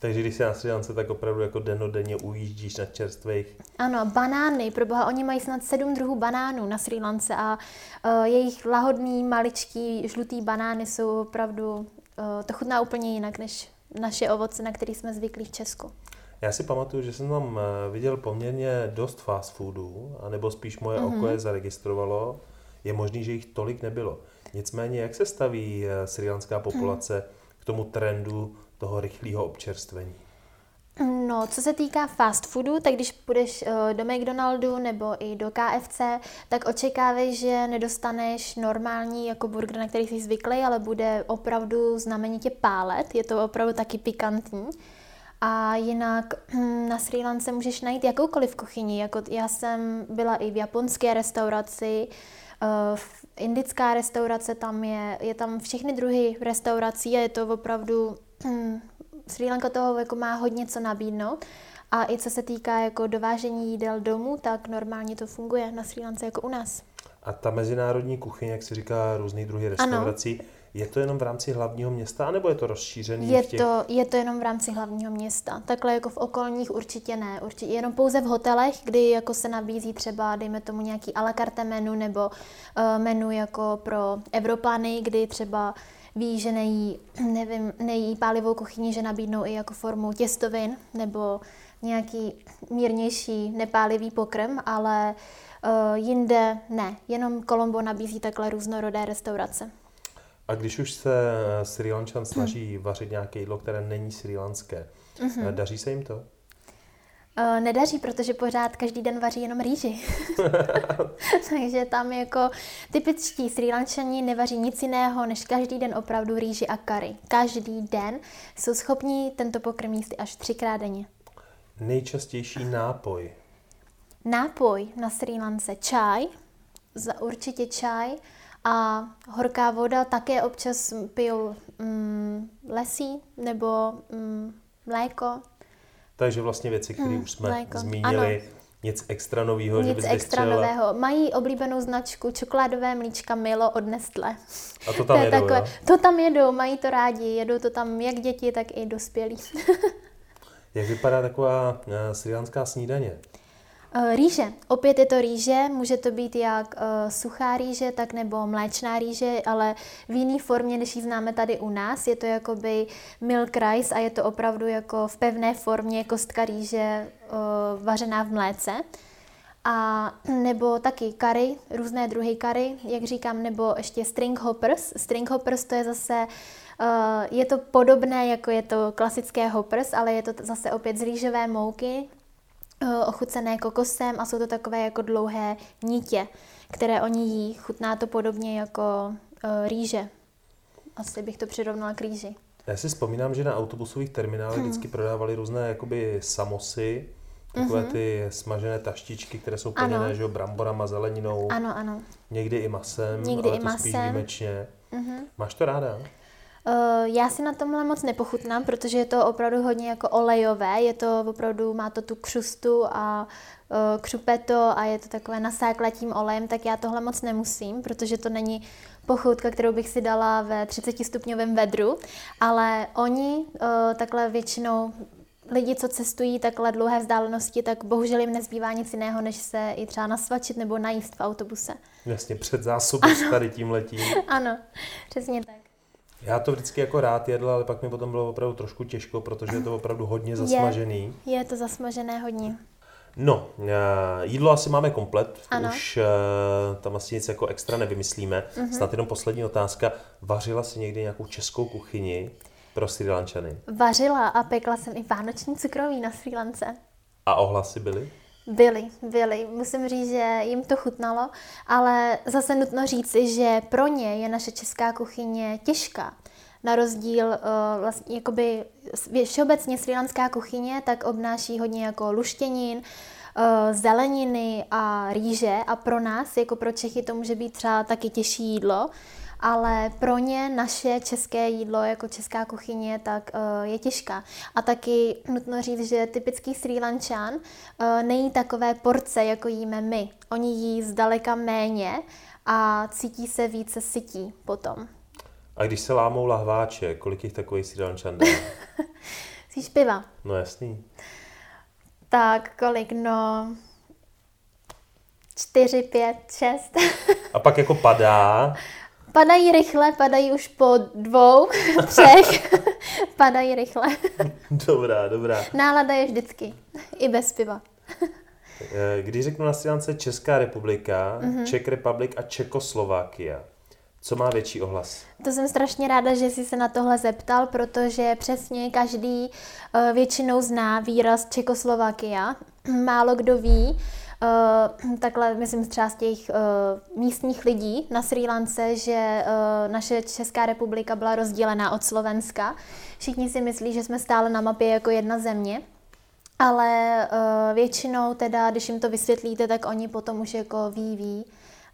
Takže když se na Sri Lance, tak opravdu jako denodenně ujíždíš na čerstvých.
Ano, banány, pro boha, oni mají snad sedm druhů banánů na Sri Lance a uh, jejich lahodný, maličký, žlutý banány jsou opravdu, uh, to chutná úplně jinak než naše ovoce, na který jsme zvyklí v Česku.
Já si pamatuju, že jsem tam eh, viděl poměrně dost fast foodů, anebo spíš moje mm-hmm. oko je zaregistrovalo. Je možný, že jich tolik nebylo. Nicméně, jak se staví sri populace mm. k tomu trendu toho rychlého občerstvení?
No, co se týká fast foodu, tak když půjdeš uh, do McDonaldu nebo i do KFC, tak očekávej, že nedostaneš normální jako burger, na který jsi zvyklý, ale bude opravdu znamenitě pálet. Je to opravdu taky pikantní. A jinak hm, na Sri Lance můžeš najít jakoukoliv kuchyni. Jako já jsem byla i v japonské restauraci, uh, v indická restaurace tam je, je tam všechny druhy restaurací a je to opravdu Hmm, Sri Lanka toho jako má hodně co nabídnout. A i co se týká jako dovážení jídel domů, tak normálně to funguje na Sri Lance jako u nás.
A ta mezinárodní kuchyně, jak se říká, různých druhý restaurací, ano. je to jenom v rámci hlavního města, nebo je to rozšířený?
Je,
v těch...
to, je to jenom v rámci hlavního města. Takhle jako v okolních určitě ne. Určitě jenom pouze v hotelech, kdy jako se nabízí třeba, dejme tomu nějaký a la carte menu nebo uh, menu jako pro Evropany, kdy třeba ví, že nejí, nevím, nejí pálivou kuchyni, že nabídnou i jako formu těstovin nebo nějaký mírnější nepálivý pokrm, ale uh, jinde ne. Jenom Kolombo nabízí takhle různorodé restaurace.
A když už se Sri Lančan snaží vařit nějaké jídlo, které není sri lanské, mm-hmm. daří se jim to?
Uh, nedaří, protože pořád každý den vaří jenom rýži. Takže tam jako typičtí Sri Lančani nevaří nic jiného, než každý den opravdu rýži a kary. Každý den jsou schopní tento pokrm jíst až třikrát denně.
Nejčastější nápoj?
Nápoj na Sri Lance čaj, za určitě čaj a horká voda také občas pijou mm, lesí nebo mm, mléko,
takže vlastně věci, které hmm, už jsme mléko. zmínili, ano. nic extra nového.
Nic extra nového. Mají oblíbenou značku čokoládové mlíčka Milo od Nestle.
A to tam to jedou, takové,
To tam jedou, mají to rádi. Jedou to tam jak děti, tak i dospělí.
jak vypadá taková uh, snídaně?
Eh, rýže. Opět je to rýže, může to být jak uh, suchá rýže, tak nebo mléčná rýže, ale v jiné formě, než ji známe tady u nás. Je to jakoby milk rice a je to opravdu jako v pevné formě kostka rýže uh, vařená v mléce. A nebo taky curry, různé druhy curry, jak říkám, nebo ještě string hoppers. String hoppers to je zase je to podobné, jako je to klasické hoppers, ale je to zase opět z rýžové mouky, ochucené kokosem a jsou to takové jako dlouhé nítě, které oni jí. Chutná to podobně jako uh, rýže. Asi bych to přirovnala k rýži.
Já si vzpomínám, že na autobusových terminálech hmm. vždycky prodávali různé jakoby samosy, takové mm-hmm. ty smažené taštičky, které jsou plněné že bramborama, zeleninou.
Ano, ano.
Někdy i masem,
Někdy
ale
i
to
masem.
spíš výjimečně. Mm-hmm. Máš to ráda?
Uh, já si na tomhle moc nepochutnám, protože je to opravdu hodně jako olejové, je to opravdu, má to tu křustu a uh, křupe to a je to takové nasáklé tím olejem, tak já tohle moc nemusím, protože to není pochoutka, kterou bych si dala ve 30 stupňovém vedru, ale oni uh, takhle většinou lidi, co cestují takhle dlouhé vzdálenosti, tak bohužel jim nezbývá nic jiného, než se i třeba nasvačit nebo najíst v autobuse.
Jasně, před zásobu s tady tím letím.
ano, přesně tak.
Já to vždycky jako rád jedl, ale pak mi potom bylo opravdu trošku těžko, protože je to opravdu hodně zasmažený.
Je, je to zasmažené hodně.
No, eh, jídlo asi máme komplet,
ano.
už eh, tam asi nic jako extra nevymyslíme. Mm-hmm. Snad jenom poslední otázka. Vařila si někdy nějakou českou kuchyni pro Sri Lančany?
Vařila a pekla jsem i vánoční cukroví na Sri Lance.
A ohlasy byly?
Byly, byly. Musím říct, že jim to chutnalo, ale zase nutno říci, že pro ně je naše česká kuchyně těžká. Na rozdíl uh, vlastně jakoby všeobecně srílanská kuchyně tak obnáší hodně jako luštěnin, uh, zeleniny a rýže a pro nás, jako pro Čechy, to může být třeba taky těžší jídlo, ale pro ně naše české jídlo jako česká kuchyně tak uh, je těžká. A taky nutno říct, že typický Sri Lančan uh, nejí takové porce, jako jíme my. Oni jí zdaleka méně a cítí se více sytí potom.
A když se lámou lahváče, kolik jich takových Sri Lančan dá?
Jsi piva?
No jasný.
Tak kolik, no... Čtyři, pět, šest.
A pak jako padá.
Padají rychle, padají už po dvou, třech. padají rychle.
dobrá, dobrá.
Nálada je vždycky. I bez piva.
Eh, když řeknu na stránce Česká republika, mm-hmm. Czech Republic a Čekoslovákia, co má větší ohlas?
To jsem strašně ráda, že jsi se na tohle zeptal, protože přesně každý uh, většinou zná výraz Čekoslovakia. Málo kdo ví, Uh, takhle myslím třeba z těch uh, místních lidí na Sri Lance, že uh, naše Česká republika byla rozdělená od Slovenska. Všichni si myslí, že jsme stále na mapě jako jedna země. Ale uh, většinou teda, když jim to vysvětlíte, tak oni potom už jako ví, ví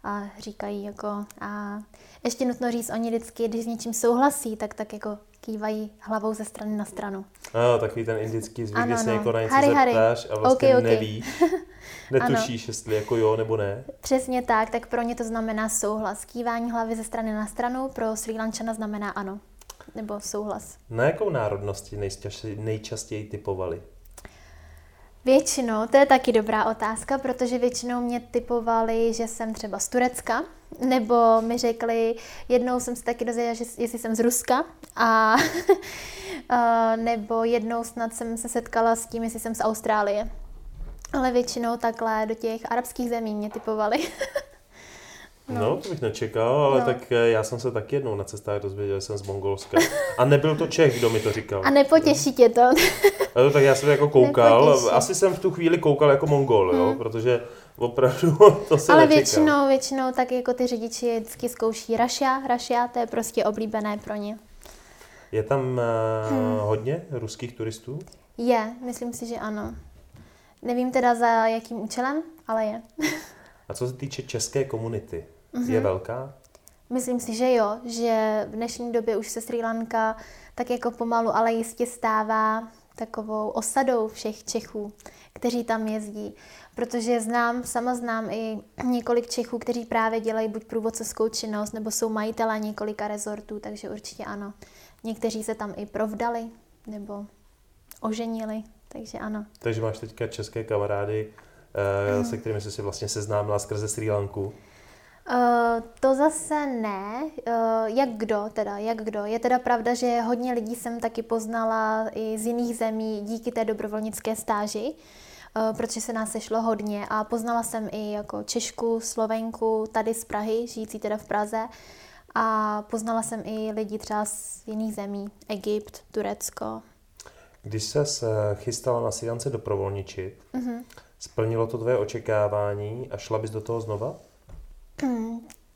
a říkají jako a ještě nutno říct, oni vždycky, když s něčím souhlasí, tak tak jako kývají hlavou ze strany na stranu.
Ano, takový ten indický zvyk, kdy se někoho na něco Harry, zeptáš Harry. a vlastně okay, okay. neví. Netušíš, ano. jestli jako jo nebo ne.
Přesně tak, tak pro ně to znamená souhlas. Kývání hlavy ze strany na stranu pro Sri Lančana znamená ano. Nebo souhlas.
Na jakou národnosti nejčastěji, nejčastěji typovali?
Většinou, to je taky dobrá otázka, protože většinou mě typovali, že jsem třeba z Turecka, nebo mi řekli, jednou jsem se taky dozvěděla, že jestli jsem z Ruska, a nebo jednou snad jsem se setkala s tím, jestli jsem z Austrálie. Ale většinou takhle do těch arabských zemí mě typovali.
No. no, to bych nečekal, ale no. tak eh, já jsem se taky jednou na cestách dozvěděl, že jsem z Mongolska. A nebyl to Čech, kdo mi to říkal.
A nepotěší tě to.
No, tak já jsem jako koukal, nepotěší. asi jsem v tu chvíli koukal jako Mongol, jo, hmm. protože opravdu to se
Ale
nečekal.
většinou, většinou tak jako ty řidiči vždycky zkouší Rašia, Rašia, to je prostě oblíbené pro ně.
Je tam uh, hmm. hodně ruských turistů?
Je, myslím si, že ano. Nevím teda za jakým účelem, ale je.
A co se týče české komunity, mm-hmm. je velká?
Myslím si, že jo, že v dnešní době už se Sri Lanka tak jako pomalu, ale jistě stává takovou osadou všech Čechů, kteří tam jezdí. Protože znám, sama znám i několik Čechů, kteří právě dělají buď průvodcovskou činnost, nebo jsou majitelé několika rezortů, takže určitě ano. Někteří se tam i provdali, nebo oženili, takže ano.
Takže máš teďka české kamarády, mm. se kterými jsi si vlastně seznámila skrze Sri Lanku?
Uh, to zase ne. Uh, jak kdo teda, jak kdo. Je teda pravda, že hodně lidí jsem taky poznala i z jiných zemí díky té dobrovolnické stáži. protože se nás sešlo hodně a poznala jsem i jako Češku, Slovenku, tady z Prahy, žijící teda v Praze a poznala jsem i lidi třeba z jiných zemí, Egypt, Turecko.
Když se chystala na Sidance dobrovolničit, mm-hmm. splnilo to tvoje očekávání a šla bys do toho znova?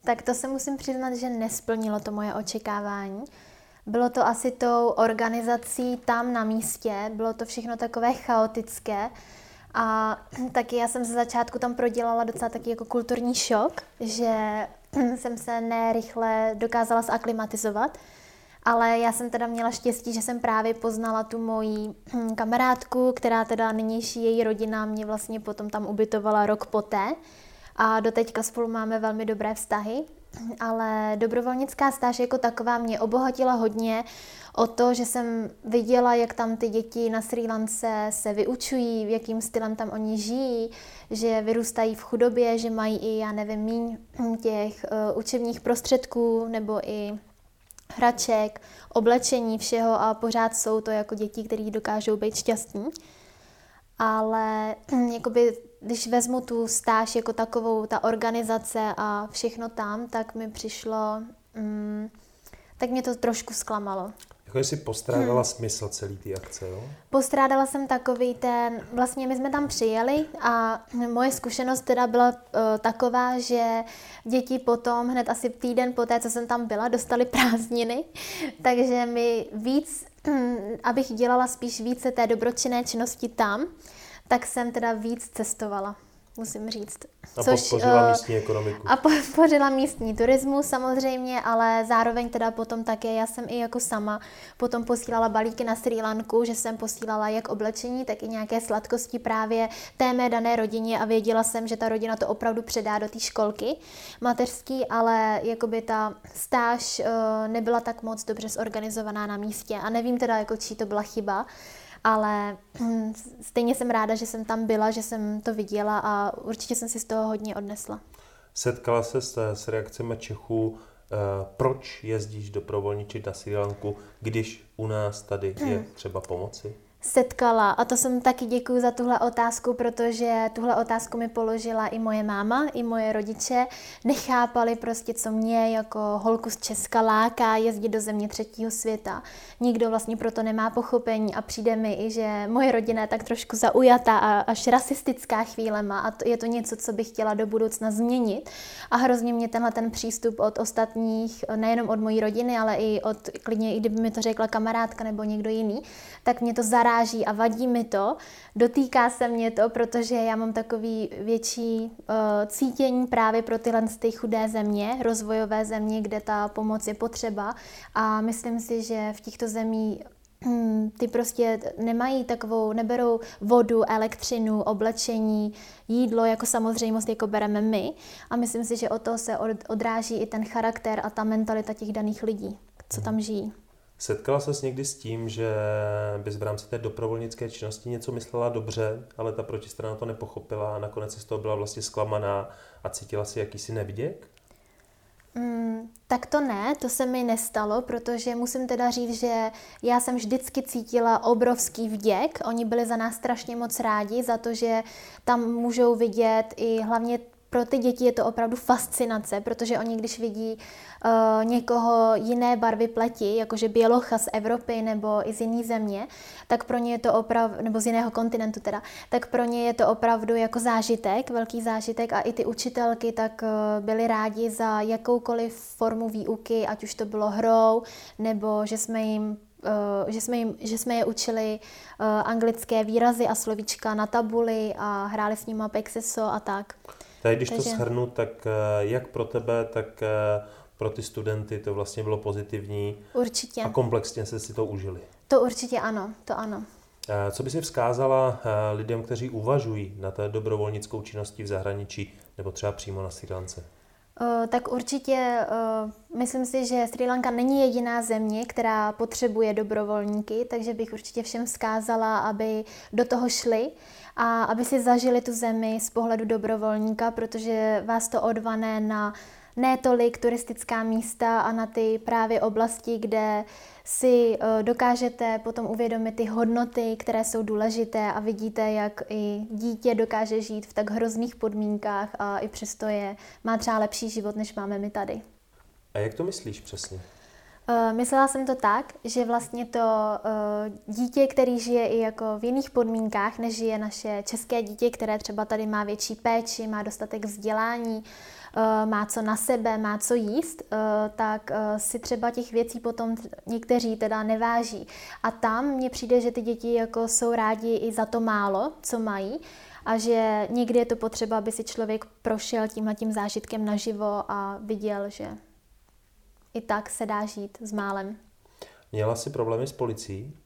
Tak to se musím přiznat, že nesplnilo to moje očekávání. Bylo to asi tou organizací tam na místě, bylo to všechno takové chaotické a taky já jsem ze začátku tam prodělala docela taky jako kulturní šok, že jsem se nerychle dokázala zaklimatizovat. Ale já jsem teda měla štěstí, že jsem právě poznala tu moji kamarádku, která teda nynější její rodina mě vlastně potom tam ubytovala rok poté. A doteďka spolu máme velmi dobré vztahy ale dobrovolnická stáž jako taková mě obohatila hodně o to, že jsem viděla, jak tam ty děti na Sri Lance se vyučují, jakým stylem tam oni žijí, že vyrůstají v chudobě, že mají i, já nevím, míň těch uh, učebních prostředků nebo i hraček, oblečení, všeho a pořád jsou to jako děti, které dokážou být šťastní. Ale jakoby když vezmu tu stáž jako takovou, ta organizace a všechno tam, tak mi přišlo, mm, tak mě to trošku zklamalo.
Jako jsi postrádala hmm. smysl celý té akce, jo?
Postrádala jsem takový ten, vlastně my jsme tam přijeli a moje zkušenost teda byla uh, taková, že děti potom, hned asi týden po té, co jsem tam byla, dostali prázdniny, takže mi víc, abych dělala spíš více té dobročinné činnosti tam, tak jsem teda víc cestovala, musím říct.
A což, podpořila uh, místní ekonomiku.
A podpořila místní turismus samozřejmě, ale zároveň teda potom také, já jsem i jako sama potom posílala balíky na Sri Lanku, že jsem posílala jak oblečení, tak i nějaké sladkosti právě té mé dané rodině a věděla jsem, že ta rodina to opravdu předá do té školky mateřský, ale jakoby ta stáž uh, nebyla tak moc dobře zorganizovaná na místě a nevím teda, jako čí to byla chyba, ale stejně jsem ráda, že jsem tam byla, že jsem to viděla a určitě jsem si z toho hodně odnesla.
Setkala se s, s reakcemi Čechů, eh, proč jezdíš dobrovolničit na Sri Lanku, když u nás tady je třeba pomoci?
Setkala. A to jsem taky děkuji za tuhle otázku, protože tuhle otázku mi položila i moje máma, i moje rodiče. Nechápali prostě, co mě jako holku z Česka láká jezdit do země třetího světa. Nikdo vlastně proto nemá pochopení a přijde mi i, že moje rodina je tak trošku zaujatá a až rasistická chvílema a to je to něco, co bych chtěla do budoucna změnit. A hrozně mě tenhle ten přístup od ostatních, nejenom od mojí rodiny, ale i od, klidně i kdyby mi to řekla kamarádka nebo někdo jiný, tak mě to zaráží zaráží a vadí mi to, dotýká se mě to, protože já mám takový větší uh, cítění právě pro tyhle ty chudé země, rozvojové země, kde ta pomoc je potřeba a myslím si, že v těchto zemích hm, ty prostě nemají takovou, neberou vodu, elektřinu, oblečení, jídlo jako samozřejmost, jako bereme my. A myslím si, že o to se odráží i ten charakter a ta mentalita těch daných lidí, co tam žijí.
Setkala ses někdy s tím, že bys v rámci té dobrovolnické činnosti něco myslela dobře, ale ta protistrana to nepochopila a nakonec z toho byla vlastně zklamaná a cítila si jakýsi neviděk?
Mm, tak to ne, to se mi nestalo, protože musím teda říct, že já jsem vždycky cítila obrovský vděk. Oni byli za nás strašně moc rádi, za to, že tam můžou vidět i hlavně pro ty děti je to opravdu fascinace, protože oni, když vidí uh, někoho jiné barvy pleti, jakože bělocha z Evropy nebo i z jiné země, tak pro ně je to opravdu, nebo z jiného kontinentu teda, tak pro ně je to opravdu jako zážitek, velký zážitek a i ty učitelky tak uh, byly rádi za jakoukoliv formu výuky, ať už to bylo hrou, nebo že jsme jim Uh, že, jsme jim, že jsme je učili uh, anglické výrazy a slovíčka na tabuli a hráli s nimi Pexeso a tak.
Tady, když Takže... to shrnu, tak eh, jak pro tebe, tak eh, pro ty studenty to vlastně bylo pozitivní.
Určitě.
A komplexně se si to užili.
To určitě ano, to ano.
Eh, co by si vzkázala lidem, kteří uvažují na té dobrovolnickou činnosti v zahraničí nebo třeba přímo na Sri Lance?
Tak určitě myslím si, že Sri Lanka není jediná země, která potřebuje dobrovolníky, takže bych určitě všem vzkázala, aby do toho šli a aby si zažili tu zemi z pohledu dobrovolníka, protože vás to odvané na ne tolik turistická místa a na ty právě oblasti, kde si eh, dokážete potom uvědomit ty hodnoty, které jsou důležité a vidíte, jak i dítě dokáže žít v tak hrozných podmínkách a i přesto je, má třeba lepší život, než máme my tady.
A jak to myslíš přesně?
Uh, myslela jsem to tak, že vlastně to uh, dítě, který žije i jako v jiných podmínkách, než žije naše české dítě, které třeba tady má větší péči, má dostatek vzdělání, uh, má co na sebe, má co jíst, tak si třeba těch věcí potom někteří teda neváží. A tam mně přijde, že ty děti jako jsou rádi i za to málo, co mají a že někdy je to potřeba, aby si člověk prošel tímhle tím zážitkem naživo a viděl, že i tak se dá žít s málem.
Měla jsi problémy s policií?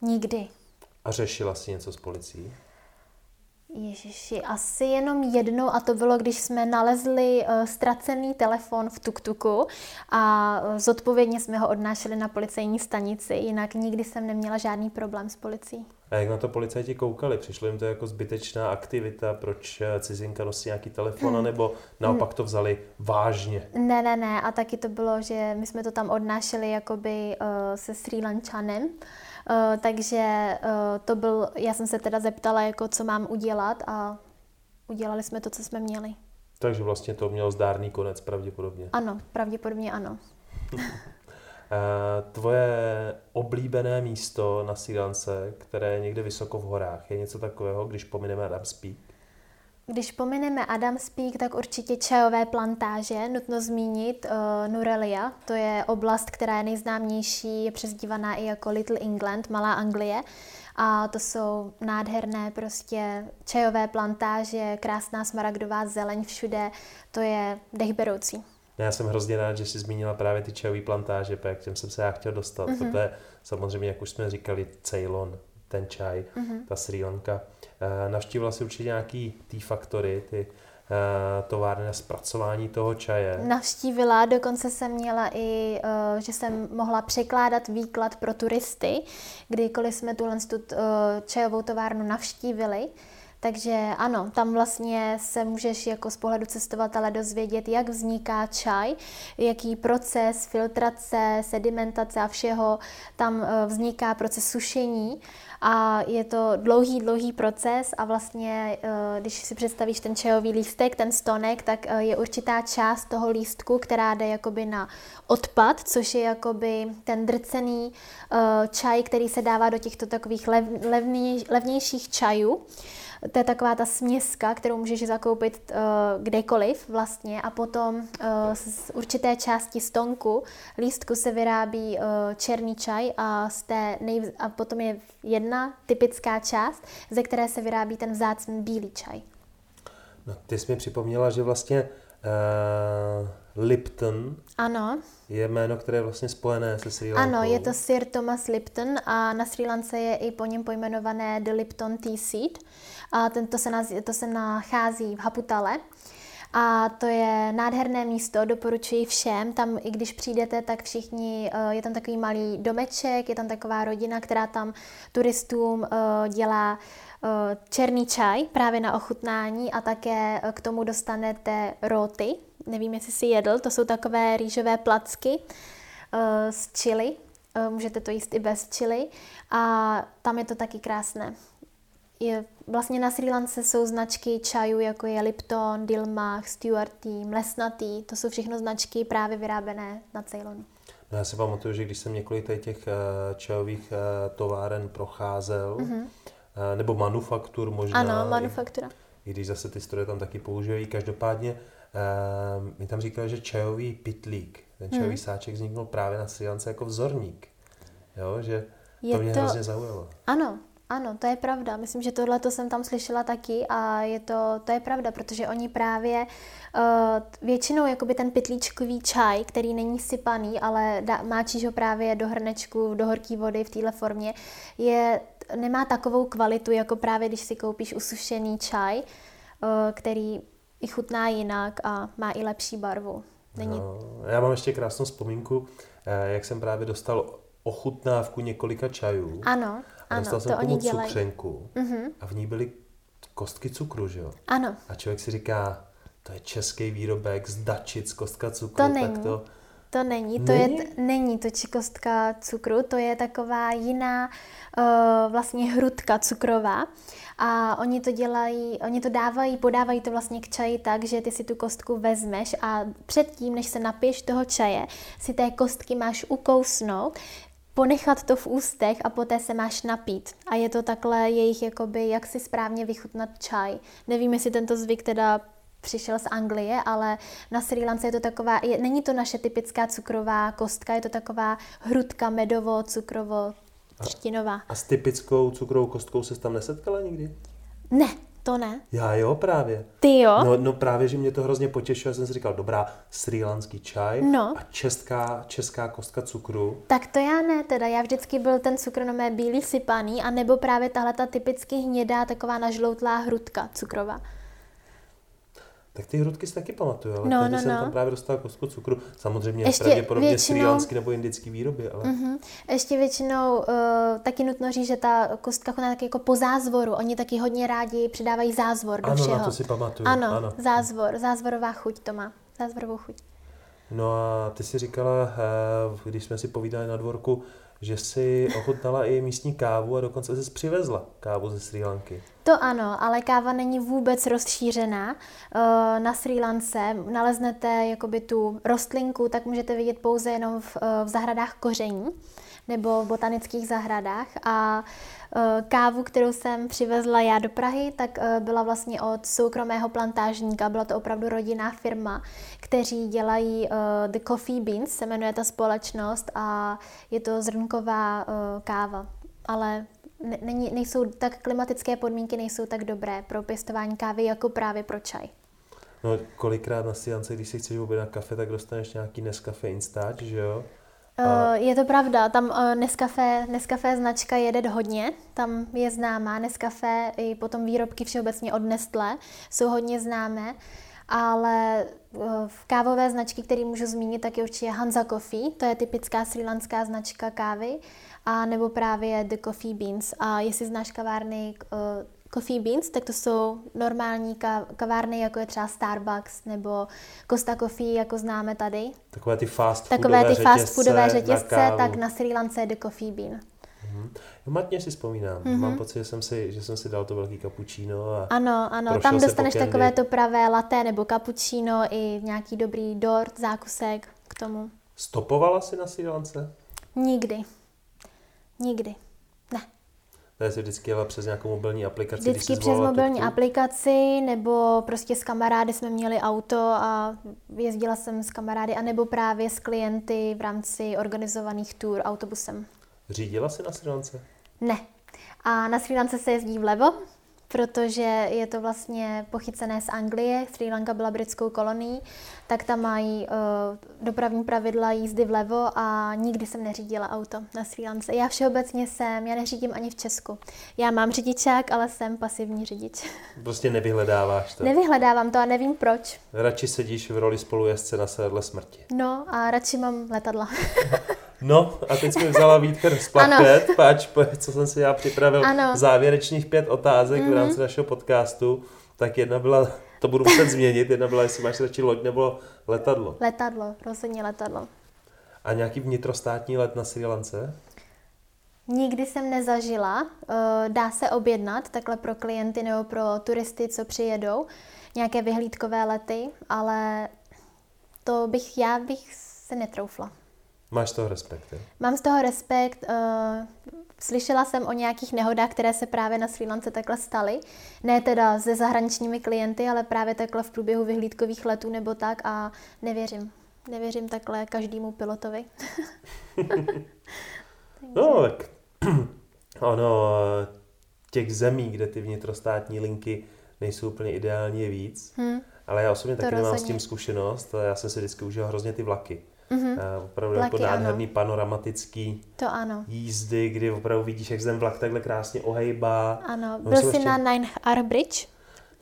Nikdy.
A řešila jsi něco s policií?
Ježiši, asi jenom jednou a to bylo, když jsme nalezli uh, ztracený telefon v tuktuku a uh, zodpovědně jsme ho odnášeli na policejní stanici, jinak nikdy jsem neměla žádný problém s policií.
A jak na to policajti koukali? Přišlo jim to jako zbytečná aktivita, proč eh, cizinka nosí nějaký telefon, hmm. nebo naopak to vzali vážně?
Ne, ne, ne. A taky to bylo, že my jsme to tam odnášeli jakoby uh, se Sri Lančanem. Uh, takže uh, to byl, já jsem se teda zeptala, jako co mám udělat a udělali jsme to, co jsme měli.
Takže vlastně to mělo zdárný konec pravděpodobně.
Ano, pravděpodobně ano.
Tvoje oblíbené místo na Sri které je někde vysoko v horách, je něco takového, když pomineme Adams Peak?
Když pomineme Adams Peak, tak určitě čajové plantáže. Nutno zmínit uh, Nurelia, to je oblast, která je nejznámější, je přezdívaná i jako Little England, Malá Anglie. A to jsou nádherné prostě čajové plantáže, krásná smaragdová zeleň všude, to je dechberoucí.
Já jsem hrozně rád, že jsi zmínila právě ty čajové plantáže, k těm jsem se já chtěl dostat. Mm-hmm. To je samozřejmě, jak už jsme říkali, Ceylon, ten čaj, mm-hmm. ta Sri Lanka. Eh, navštívila si určitě nějaký ty faktory, ty eh, továrny na zpracování toho čaje.
Navštívila, dokonce jsem měla i, eh, že jsem mohla překládat výklad pro turisty, kdykoliv jsme tuhle čajovou továrnu navštívili. Takže ano, tam vlastně se můžeš jako z pohledu cestovatele dozvědět, jak vzniká čaj, jaký proces filtrace, sedimentace a všeho tam eh, vzniká proces sušení a je to dlouhý, dlouhý proces a vlastně, eh, když si představíš ten čajový lístek, ten stonek, tak eh, je určitá část toho lístku, která jde jakoby na odpad, což je jakoby ten drcený čaj, který se dává do těchto takových levnějších čajů. To je taková ta směska, kterou můžeš zakoupit uh, kdekoliv vlastně a potom uh, z určité části stonku lístku se vyrábí uh, černý čaj a, z té nej... a potom je jedna typická část, ze které se vyrábí ten vzácný bílý čaj.
No, ty jsi mi připomněla, že vlastně uh, Lipton
ano.
je jméno, které je vlastně spojené se Sri Lankou.
Ano, je to Sir Thomas Lipton a na Sri Lance je i po něm pojmenované The Lipton Tea Seed. A tento se, naz, to se nachází v Haputale. A to je nádherné místo, doporučuji všem. Tam, i když přijdete, tak všichni, eh, je tam takový malý domeček, je tam taková rodina, která tam turistům eh, dělá eh, černý čaj právě na ochutnání a také k tomu dostanete roty. Nevím, jestli si jedl, to jsou takové rýžové placky z chili. Můžete to jíst i bez chili a tam je to taky krásné je, vlastně na Sri Lance jsou značky čajů, jako je Lipton, Dilmach, Stuart Team, Lesnatý. To jsou všechno značky právě vyrábené na Ceylonu.
No já si pamatuju, že když jsem několik těch uh, čajových uh, továren procházel, mm-hmm. nebo manufaktur možná.
Ano, manufaktura.
I, I když zase ty stroje tam taky používají. Každopádně uh, mi tam říkali, že čajový pitlík, ten čajový mm. sáček vzniknul právě na Sri Lance jako vzorník. Jo, že je to mě to... hrozně zaujalo.
Ano, ano, to je pravda. Myslím, že tohle to jsem tam slyšela taky a je to, to je pravda, protože oni právě uh, většinou jakoby ten pytlíčkový čaj, který není sypaný, ale dá, máčíš ho právě do hrnečku, do horké vody v téhle formě, je, nemá takovou kvalitu, jako právě když si koupíš usušený čaj, uh, který i chutná jinak a má i lepší barvu. Není... No,
já mám ještě krásnou vzpomínku, eh, jak jsem právě dostal ochutnávku několika čajů.
Ano. A ano,
dostal jsem to oni cukřenku uh-huh. a v ní byly kostky cukru, že jo?
Ano.
A člověk si říká, to je český výrobek z Dačic, kostka cukru.
To není.
Tak to,
To není, to
Není?
je, není to čikostka cukru, to je taková jiná uh, vlastně hrudka cukrová a oni to dělají, oni to dávají, podávají to vlastně k čaji tak, že ty si tu kostku vezmeš a předtím, než se napiješ toho čaje, si té kostky máš ukousnout, ponechat to v ústech a poté se máš napít. A je to takhle jejich, jakoby, jak si správně vychutnat čaj. Nevím, jestli tento zvyk teda přišel z Anglie, ale na Sri Lance je to taková, je, není to naše typická cukrová kostka, je to taková hrudka medovo, cukrovo, třtinová.
a s typickou cukrovou kostkou se tam nesetkala nikdy?
Ne, to ne.
Já jo, právě.
Ty jo?
No, no právě, že mě to hrozně potěšilo, já jsem si říkal, dobrá, srílanský čaj
No.
a česká, česká kostka cukru.
Tak to já ne, teda já vždycky byl ten cukr na mé bílý sypaný, a nebo právě tahle ta typicky hnědá, taková nažloutlá hrudka cukrová.
Tak ty hrudky si taky pamatuju, ale
No,
tady
no,
jsem
no.
tam právě dostal kostku cukru. Samozřejmě
Ještě
pravděpodobně
většinou-
srílanský nebo indický výroby, ale...
Mhm. Ještě většinou uh, taky nutno říct, že ta kostka chutná taky jako po zázvoru. Oni taky hodně rádi přidávají zázvor do
Ano, na
všeho.
to si pamatuju,
Ano,
ano.
zázvor, zázvorová chuť to má. Zázvorovou chuť.
No a ty si říkala, eh, když jsme si povídali na dvorku, že si ochutnala i místní kávu a dokonce jsi přivezla kávu ze Sri Lanky.
To ano, ale káva není vůbec rozšířená. Eh, Na Sri Lance naleznete jakoby tu rostlinku, tak můžete vidět pouze jenom v, eh, v zahradách koření nebo v botanických zahradách. A kávu, kterou jsem přivezla já do Prahy, tak eh, byla vlastně od soukromého plantážníka. Byla to opravdu rodinná firma, kteří dělají eh, The Coffee Beans, se jmenuje ta společnost a je to zrnková eh, káva. Ale ne- není, nejsou tak klimatické podmínky nejsou tak dobré pro pěstování kávy jako právě pro čaj.
No kolikrát na Sri Lance, když si chceš objednat kafe, tak dostaneš nějaký Nescafe Instač, že jo?
Uh, je to pravda, tam uh, Nescafe, Nescafe značka jede hodně, tam je známá, Nescafe i potom výrobky všeobecně od Nestlé jsou hodně známé, ale uh, v kávové značky, které můžu zmínit, tak je určitě Hansa Coffee, to je typická srílanská značka kávy, a nebo právě The Coffee Beans. A jestli znáš kavárny Coffee Beans, tak to jsou normální ka- kavárny, jako je třeba Starbucks nebo Costa Coffee, jako známe tady.
Takové ty fast
Takové
foodové
ty fast
řetězce
foodové
na
řetězce,
kávu.
tak na Sri Lance je The Coffee Bean.
Jo, matně si vzpomínám.
Mhm.
Mm-hmm. Mám pocit, že jsem, si, že jsem si dal to velký cappuccino a
Ano, ano, tam dostaneš takové to pravé latte nebo cappuccino i nějaký dobrý dort, zákusek k tomu.
stopovala si na Sri Lance?
Nikdy. Nikdy. Ne.
Si vždycky jela přes nějakou mobilní aplikaci,
Vždycky
jsi
přes mobilní
tutku?
aplikaci nebo prostě s kamarády jsme měli auto a jezdila jsem s kamarády a nebo právě s klienty v rámci organizovaných tour autobusem.
Řídila si na Sri Lance?
Ne. A na Sri Lance se jezdí vlevo, protože je to vlastně pochycené z Anglie. Sri Lanka byla britskou kolonií, tak tam mají uh, dopravní pravidla jízdy vlevo a nikdy jsem neřídila auto na Sri Lance. Já všeobecně jsem, já neřídím ani v Česku. Já mám řidičák, ale jsem pasivní řidič.
Prostě nevyhledáváš to.
Nevyhledávám to a nevím proč.
Radši sedíš v roli spolujezdce na sedle smrti.
No a radši mám letadla.
No a teď jsme vzala Vítker z plachtet, páč, pojď, co jsem si já připravil,
Ano.
závěrečných pět otázek mm-hmm. v rámci našeho podcastu. Tak jedna byla, to budu muset změnit, jedna byla, jestli máš radši loď nebo letadlo.
letadlo, rozhodně letadlo.
A nějaký vnitrostátní let na Sri Lance?
Nikdy jsem nezažila. Eh, Dá se objednat takhle pro klienty nebo pro turisty, co přijedou, nějaké vyhlídkové lety, ale to bych, já bych se netroufla.
Máš z toho respekt, jo?
Mám z toho respekt. eh, Slyšela jsem o nějakých nehodách, které se právě na Sri Lance takhle staly. Ne teda se zahraničními klienty, ale právě takhle v průběhu vyhlídkových letů nebo tak a nevěřím. Nevěřím takhle každému pilotovi.
No, tak ono, těch zemí, kde ty vnitrostátní linky nejsou úplně ideální, je víc.
Hm.
Ale já osobně
To
taky nemám s
rozhodně.
tím zkušenost. Já jsem si vždycky užil hrozně ty vlaky.
Mhm.
A Opravdu
Vlaky,
jako
ano.
nádherný panoramatický
To ano.
jízdy, kdy opravdu vidíš, jak se ten vlak takhle krásně ohejbá.
Ano,
No,
byl jsi
ještě-
na Nine Hour Bridge?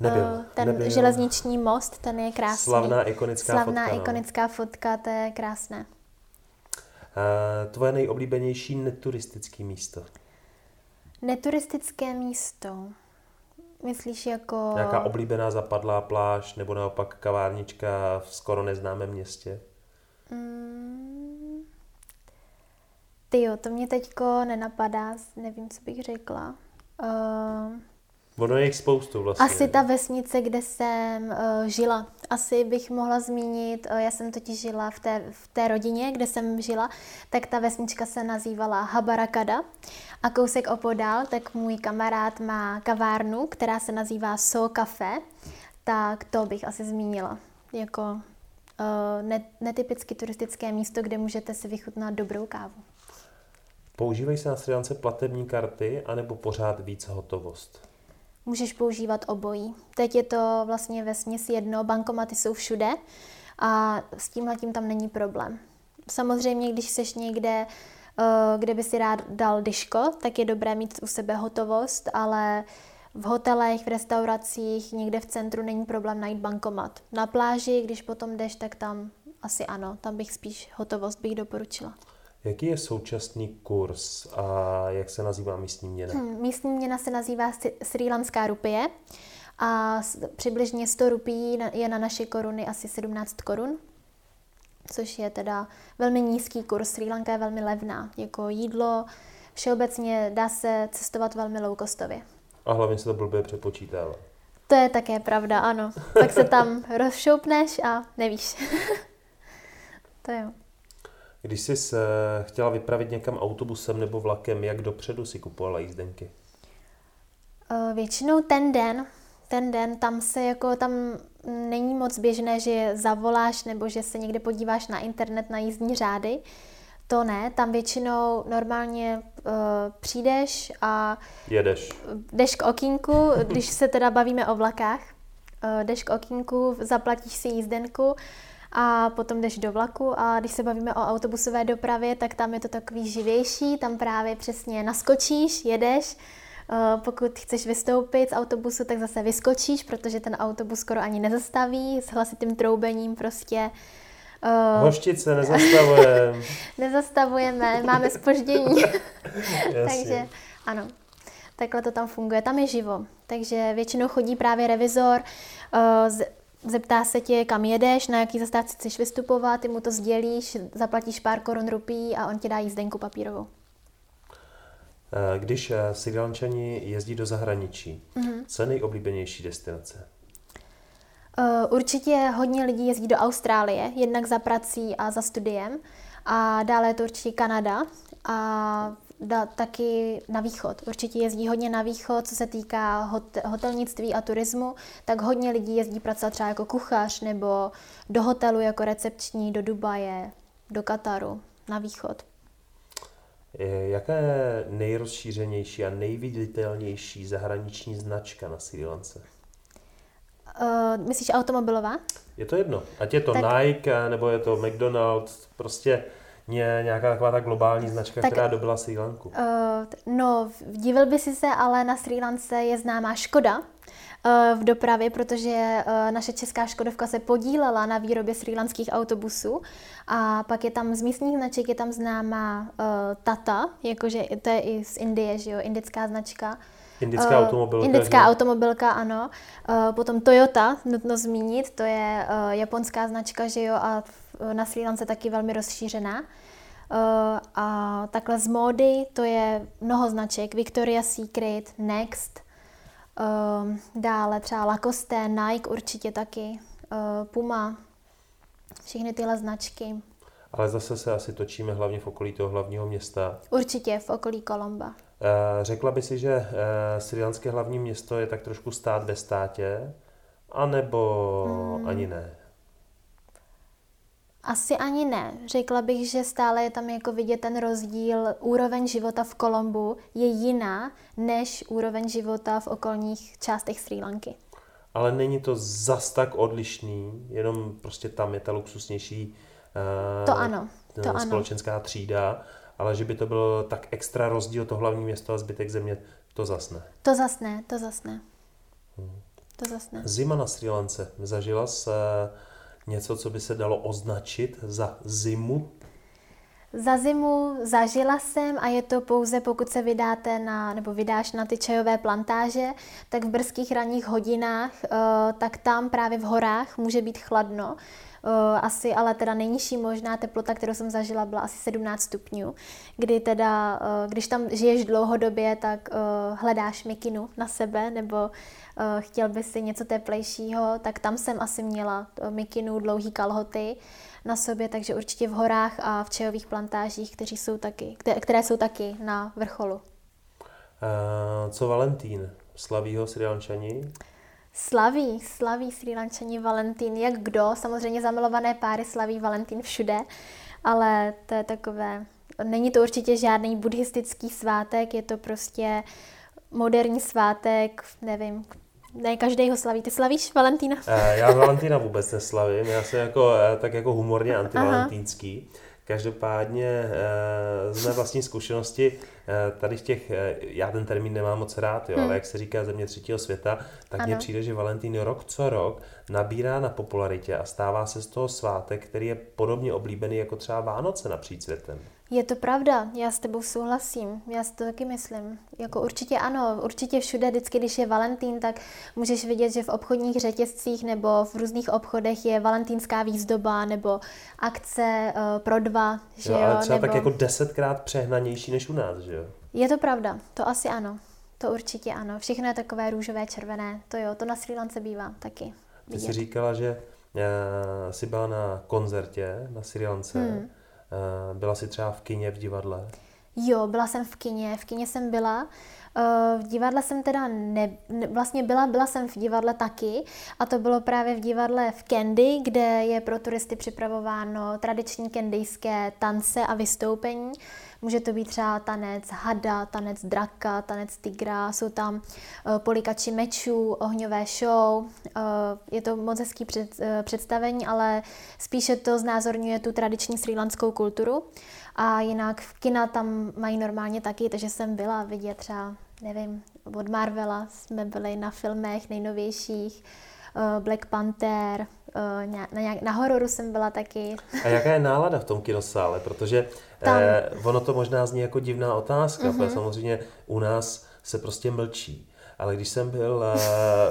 Nebyl,
Eh, Ten
nebyl.
železniční most, ten je krásný.
Slavná ikonická
Slavná
fotka, no.
ikonická fotka, to je krásné.
A tvoje nejoblíbenější neturistické místo?
Neturistické místo. Myslíš jako...
Nějaká oblíbená zapadlá pláž nebo naopak kavárnička v skoro neznámém městě?
Mm, ty jo, to mě teďko nenapadá, nevím, co bych řekla. Uh,
ono je jich spoustu vlastně.
Asi ta vesnice, kde jsem uh, žila. Asi bych mohla zmínit, uh, já jsem totiž žila v té, v té rodině, kde jsem žila, tak ta vesnička se nazývala Habarakada. A kousek opodál, tak můj kamarád má kavárnu, která se nazývá So Cafe, tak to bych asi zmínila. Jako netypicky turistické místo, kde můžete si vychutnat dobrou kávu.
Používají se na Sri Lance platební karty anebo pořád víc hotovost?
Můžeš používat obojí. Teď je to vlastně ve směs jedno, bankomaty jsou všude a s tímhle tím tam není problém. Samozřejmě, když seš někde, eh, kde by si rád dal diško, tak je dobré mít u sebe hotovost, ale v hotelech, v restauracích, někde v centru není problém najít bankomat. Na pláži, když potom jdeš, tak tam asi ano, tam bych spíš hotovost bych doporučila.
Jaký je současný kurz a jak se nazývá místní měna?
Hmm, místní měna se nazývá Sri Lanská rupie a přibližně 100 rupí je na naše koruny asi 17 korun, což je teda velmi nízký kurz. Sri Lanka je velmi levná, jako jídlo, všeobecně dá se cestovat velmi low costově.
A hlavně se to blbě přepočítává.
To je také pravda, ano. Tak se tam rozšoupneš a nevíš. to jo.
Když jsi se chtěla vypravit někam autobusem nebo vlakem, jak dopředu si kupovala jízdenky?
Většinou ten den, ten den tam se jako, tam není moc běžné, že zavoláš nebo že se někde podíváš na internet na jízdní řády. To ne, tam většinou normálně uh, přijdeš a...
Jedeš.
Jdeš k okýnku, když se teda bavíme o vlakách, uh, jdeš k okýnku, zaplatíš si jízdenku, a potom jdeš do vlaku. A když se bavíme o autobusové dopravě, tak tam je to takový živější, tam právě přesně naskočíš, jedeš, eh, pokud chceš vystoupit z autobusu, tak zase vyskočíš, protože ten autobus skoro ani nezastaví, s hlasitým troubením prostě
Uh, Hoštice, nezastavujeme.
nezastavujeme, máme spoždění. Takže ano, takhle to tam funguje. Tam je živo. Takže většinou chodí právě revizor, uh, Zeptá se tě, kam jedeš, na jaký zastávce chceš vystupovat, ty mu to sdělíš, zaplatíš pár korun rupí a on ti dá jízdenku papírovou.
Eh, když Sri jezdí do zahraničí, mm-hmm. co je nejoblíbenější destinace?
Uh, určitě hodně lidí jezdí do Austrálie, jednak za prací a za studiem. A dále je to určitě Kanada. A da, taky na východ. Určitě jezdí hodně na východ, co se týká hot, hotelnictví a turismu, tak hodně lidí jezdí pracovat třeba jako kuchař nebo do hotelu jako recepční, do Dubaje, do Kataru, na východ.
Jaká je nejrozšířenější a nejviditelnější zahraniční značka na Sri Lance?
Uh, myslíš automobilová?
Je to jedno. Ať je to tak... Nike, nebo je to McDonald's, prostě je nějaká taková ta globální značka, tak, která dobila Sri Lanku? Uh,
no, divil by si se, ale na Sri Lance je známá Škoda uh, v dopravě, protože uh, naše česká Škodovka se podílela na výrobě srílanských autobusů a pak je tam z místních značek je tam známá uh, Tata, jakože to je i z Indie, že jo, indická značka.
Indická uh, automobilka.
Indická že? automobilka, ano. Uh, potom Toyota, nutno zmínit, to je uh, japonská značka, že jo, a na Sri Lance taky velmi rozšířená. Uh, a takhle z módy to je mnoho značek. Victoria's Secret, Next, uh, dále třeba Lacoste, Nike určitě taky, uh, Puma, všechny tyhle značky.
Ale zase se asi točíme hlavně v okolí toho hlavního města.
Určitě v okolí Kolomba.
Řekla by si, že Sri Lanské hlavní město je tak trošku stát ve státě, anebo hmm. ani ne?
Asi ani ne. Řekla bych, že stále je tam jako vidět ten rozdíl. Úroveň života v Kolombu je jiná než úroveň života v okolních částech Sri Lanky.
Ale není to zas tak odlišný, jenom prostě tam je ta luxusnější
uh, to ano, to
společenská ano. třída, ale že by to bylo tak extra rozdíl to hlavní město a zbytek země, to zasne.
To zasne, to zasne. Hmm. To zasne.
Zima na Sri Lance. Zažila se něco, co by se dalo označit za zimu?
Za zimu zažila jsem a je to pouze pokud se vydáte na, nebo vydáš na ty čajové plantáže, tak v brzkých ranních hodinách, uh, tak tam právě v horách může být chladno. Uh, asi ale teda nejnižší možná teplota, kterou jsem zažila, byla asi 17 stupňů, kdy teda, uh, když tam žiješ dlouhodobě, tak uh, hledáš mikinu na sebe, nebo chtěl by si něco teplejšího, tak tam jsem asi měla mikinu, dlouhý kalhoty na sobě, takže určitě v horách a v čajových plantážích, kteří jsou taky, které jsou taky na vrcholu.
Co Valentín? Slaví ho Sri Lančani?
Slaví, slaví Sri Lančani Valentín, jak kdo, samozřejmě zamilované páry slaví Valentín všude, ale to je takové, není to určitě žádný buddhistický svátek, je to prostě moderní svátek, nevím, ne, každý ho slaví. Ty slavíš Valentína?
Eh, já Valentína vůbec neslavím, já jsem jako, eh, tak jako humorně antivalentínský. Aha. Každopádně eh, z mé vlastní zkušenosti tady v těch, já ten termín nemám moc rád, jo, hmm. ale jak se říká země třetího světa, tak mně přijde, že Valentín rok co rok nabírá na popularitě a stává se z toho svátek, který je podobně oblíbený jako třeba Vánoce napříč světem.
Je to pravda, já s tebou souhlasím, já si to taky myslím. Jako určitě ano, určitě všude, vždycky, když je Valentín, tak můžeš vidět, že v obchodních řetězcích nebo v různých obchodech je valentínská výzdoba nebo akce uh, pro dva, že jo? jo
ale třeba
nebo...
tak jako desetkrát přehnanější než u nás, že jo?
Je to pravda, to asi ano. To určitě ano. Všechno je takové růžové, červené. To jo, to na Sri Lance bývá taky.
Ty jsi říkala, že uh, jsi byla na koncertě na Sri Lance. Hmm byla jsi třeba v kině, v divadle?
Jo, byla jsem v kině, v kině jsem byla. Eh, v divadle jsem teda ne, ne, vlastně byla, byla jsem v divadle taky a to bylo právě v divadle v Candy, kde je pro turisty připravováno tradiční kendijské tance a vystoupení. Může to být třeba tanec hada, tanec draka, tanec tigra, jsou tam uh, polikači mečů, ohňové show. Uh, je to moc hezký před, představení, ale spíše to znázorňuje tu tradiční srílanskou kulturu. A jinak v kina tam mají normálně taky, takže jsem byla vidět třeba, nevím, od Marvela jsme byli na filmech nejnovějších, Black Panther, na, nějak, na hororu jsem byla taky.
A jaká je nálada v tom kinosále? Protože tam... eh, ono to možná zní jako divná otázka, mm-hmm. protože samozřejmě u nás se prostě mlčí. Ale když jsem byl uh,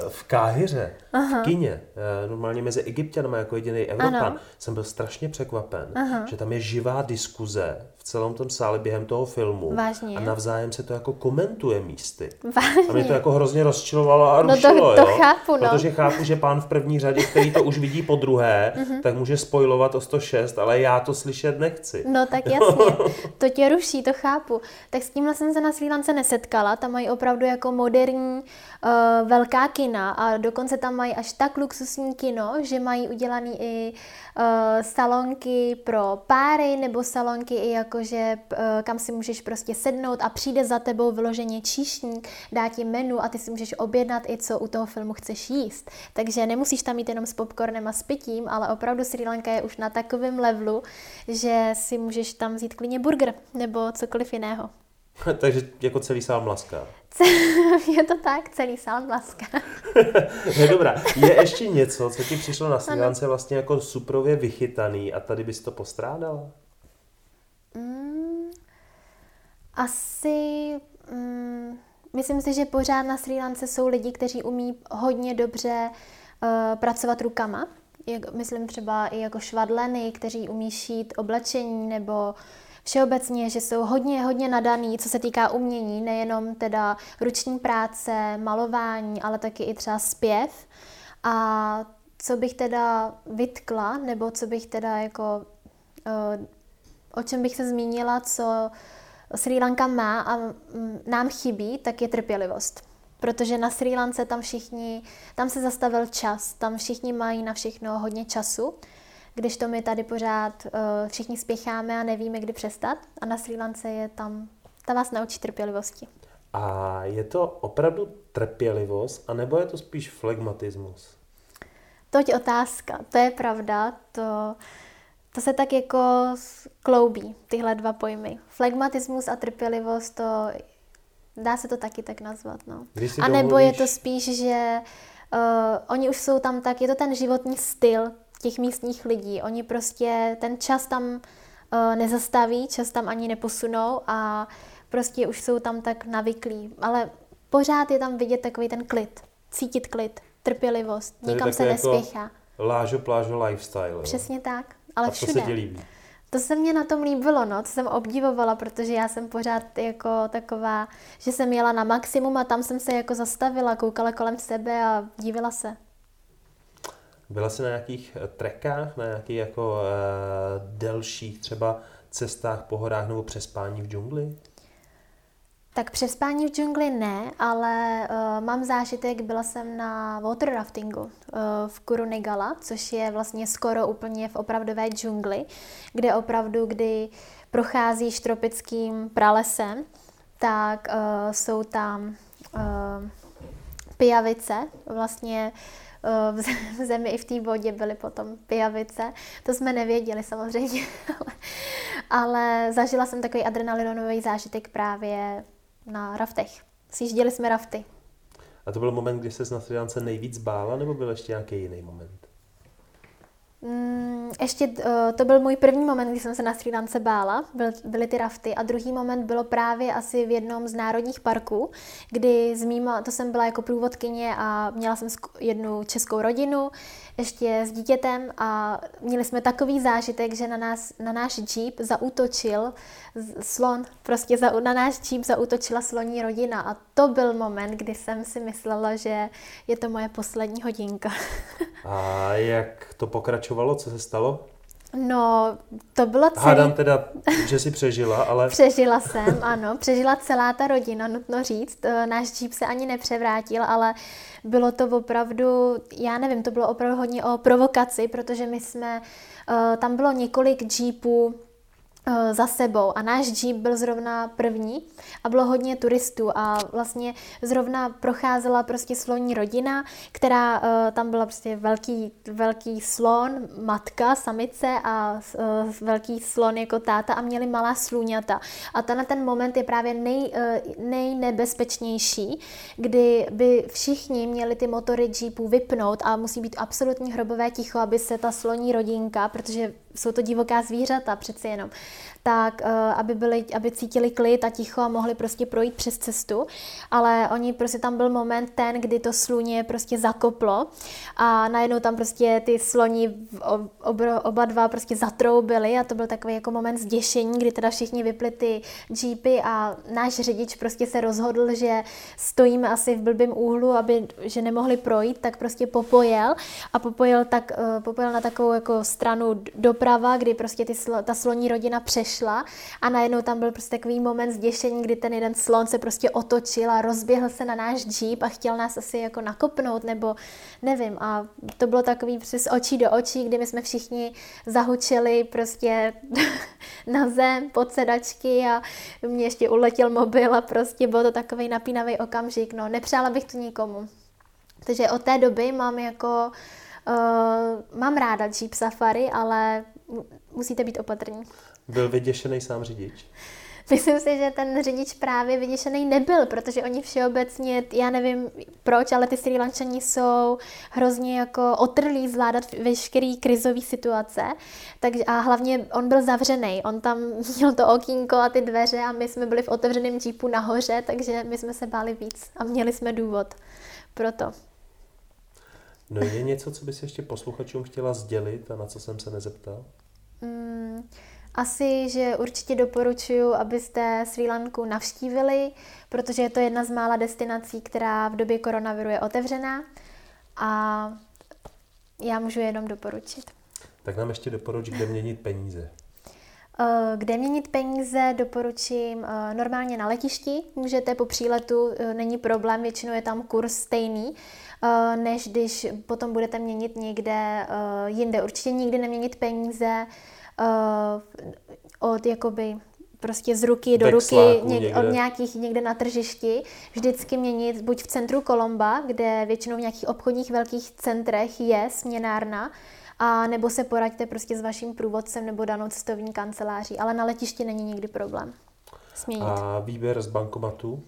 v Káhyře, Aha. v kině, uh, normálně mezi Egyptianama jako jediný Evropan, ano. jsem byl strašně překvapen, Aha. že tam je živá diskuze v celém tom sále během toho filmu.
Vážně.
A navzájem se to jako komentuje místy. Vážně. A mě to jako hrozně rozčilovalo a rušilo,
no to, to jo? chápu, no.
Protože chápu, že pán v první řadě, který to už vidí po druhé, mhm. tak může spojovat o 106, ale já to slyšet nechci.
No tak jasně, to tě ruší, to chápu. Tak s tímhle jsem se na Sri Lance nesetkala, tam mají opravdu jako moderní uh, velká kina a dokonce tam mají až tak luxusní kino, že mají udělaný i uh, salonky pro páry nebo salonky i jakože uh, kam si můžeš prostě sednout a přijde za tebou vyloženě číšník, dá ti menu a ty si můžeš objednat i co u toho filmu chceš jíst. Takže nemusíš tam jít jenom s popcornem a s pitím, ale opravdu Sri Lanka je už na takovém levelu, že si můžeš tam vzít klidně burger nebo cokoliv jiného.
Takže jako celý sál mlaská.
je to tak, celý sál mlaská.
no dobrá, je ještě něco, co ti přišlo na Sri vlastně jako suprově vychytaný a tady bys to postrádala?
Mm, asi... Mm, myslím si, že pořád na Sri Lance jsou lidi, kteří umí hodně dobře uh, pracovat rukama. Jak, myslím třeba i jako švadleny, kteří umí šít oblečení nebo uh, všeobecně, že jsou hodně, hodně nadaný, co se týká umění, nejenom teda ruční práce, malování, ale taky i třeba zpěv. A co bych teda vytkla, nebo co bych teda jako, eh, o čem bych se zmínila, co Sri Lanka má a mm, nám chybí, tak je trpělivost. Protože na Sri Lance tam všichni, tam se zastavil čas, tam všichni mají na všechno hodně času když to my tady pořád uh, všichni spěcháme a nevíme, kdy přestat. A na Sri Lance je tam, ta vás naučí trpělivosti.
A je to opravdu trpělivost, anebo je to spíš flegmatismus?
Toť otázka, to je pravda, to, to se tak jako kloubí, tyhle dva pojmy. Flegmatismus a trpělivost, to dá se to taky tak nazvat, no. A nebo dovolíš... je to spíš, že uh, oni už jsou tam tak, je to ten životní styl, těch místních lidí. Oni prostě ten čas tam uh, nezastaví, čas tam ani neposunou a prostě už jsou tam tak navyklí. Ale pořád je tam vidět takový ten klid, cítit klid, trpělivost, nikam se jako nespěchá. Jako
lážo, plážo lifestyle.
Přesně jo? tak, ale
a
všude.
to se ti líbí.
To se mě na tom líbilo, no, to jsem obdivovala, protože já jsem pořád jako taková, že jsem jela na maximum a tam jsem se jako zastavila, koukala kolem sebe a divila se.
Byla jsi na nějakých eh, trekách, na nějakých jako uh, delších třeba cestách po horách nebo přespání v džungli?
Tak přespání v džungli ne, ale uh, mám zážitek, byla jsem na water raftingu uh, v Kurunigala, což je vlastně skoro úplně v opravdové džungli, kde opravdu, kdy procházíš tropickým pralesem, tak uh, jsou tam uh, pijavice, vlastně v zemi i v té vodě byly potom pijavice. To jsme nevěděli samozřejmě, ale, ale zažila jsem takový adrenalinový zážitek právě na raftech. Sjížděli jsme rafty.
A to byl moment, kdy se na Sri Lance nejvíc bála, nebo byl ještě nějaký jiný moment?
Mm, ještě uh, to byl můj první moment, kdy jsem se na Sri Lance bála, byl, byly ty rafty. A druhý moment bylo právě asi v jednom z národních parků, kdy s mýma, to jsem byla jako průvodkyně a měla jsem jednu českou rodinu, ještě s dítětem a měli jsme takový zážitek, že na, nás, na náš jeep zaútočil slon, prostě za, na náš jeep zaútočila sloní rodina a to byl moment, kdy jsem si myslela, že je to moje poslední hodinka.
a jak to pokračovalo, co se stalo?
No, to bylo celý...
Hádám teda, že jsi přežila, ale...
Přežila jsem, ano. Přežila celá ta rodina, nutno říct. E, náš jeep se ani nepřevrátil, ale bylo to opravdu, já nevím, to bylo opravdu hodně o provokaci, protože my jsme, e, tam bylo několik jeepů, Eh, za sebou a náš jeep byl zrovna první a bylo hodně turistů a vlastně zrovna procházela prostě sloní rodina, která uh, tam byla prostě velký, velký slon, matka, samice a uh, velký slon jako táta a měli malá sluňata. A to na ten moment je právě nej, nejnebezpečnější, kdy by všichni měli ty motory jeepů vypnout a musí být absolutně hrobové ticho, aby se ta sloní rodinka, protože jsou to divoká zvířata přeci jenom, tak uh, aby, byli, aby cítili klid a ticho a mohli prostě projít přes cestu, ale oni prostě tam byl moment ten, kdy to sluně prostě zakoplo a najednou tam prostě ty sloni obro, oba dva prostě zatroubili a to byl takový jako moment zděšení, kdy teda všichni vypli ty jeepy a náš řidič prostě se rozhodl, že stojíme asi v blbým úhlu, aby, že nemohli projít, tak prostě popojel a popojel, tak, uh, popojel na takovou jako stranu doprava, kdy prostě ty, ta sloní rodina přešla šla a najednou tam byl prostě takový moment zděšení, kdy ten jeden slon se prostě otočil a rozběhl se na náš jeep a chtěl nás asi jako nakopnout nebo nevím a to bylo takový z očí do očí, kdy my jsme všichni zahučili prostě na zem pod sedačky a mě ještě uletěl mobil a prostě byl to takový napínavý okamžik, no nepřála bych to nikomu. Takže od té doby mám jako Uh, mám ráda Jeep Safari, ale musíte být opatrní.
Byl vyděšený sám řidič?
Myslím si, že ten řidič právě vyděšený nebyl, protože oni všeobecně, já nevím proč, ale ty Sri Lančani jsou hrozně jako otrlí zvládat veškerý krizové situace. Tak, a hlavně on byl zavřený, on tam měl to okýnko a ty dveře a my jsme byli v otevřeném džípu nahoře, takže my jsme se báli víc a měli jsme důvod proto.
No je něco, co bys ještě posluchačům chtěla sdělit a na co jsem se nezeptal?
Mm, asi, že určitě doporučuji, abyste Sri Lanku navštívili, protože je to jedna z mála destinací, která v době koronaviru je otevřená a já můžu jenom doporučit.
Tak nám ještě doporuč, kde měnit peníze.
Eh, kde měnit peníze doporučím eh, normálně na letišti. Můžete po příletu, eh, není problém, většinou je tam kurz stejný, než když potom budete měnit někde jinde. Určitě nikdy neměnit peníze uh, od jakoby prostě z ruky do ruky, něk, od nějakých někde na tržišti, vždycky měnit buď v centru Kolomba, kde většinou v nějakých obchodních velkých centrech je směnárna, a nebo se poraďte prostě s vaším průvodcem nebo danou cestovní kanceláří, ale na letišti není nikdy problém směnit.
A výběr z bankomatu?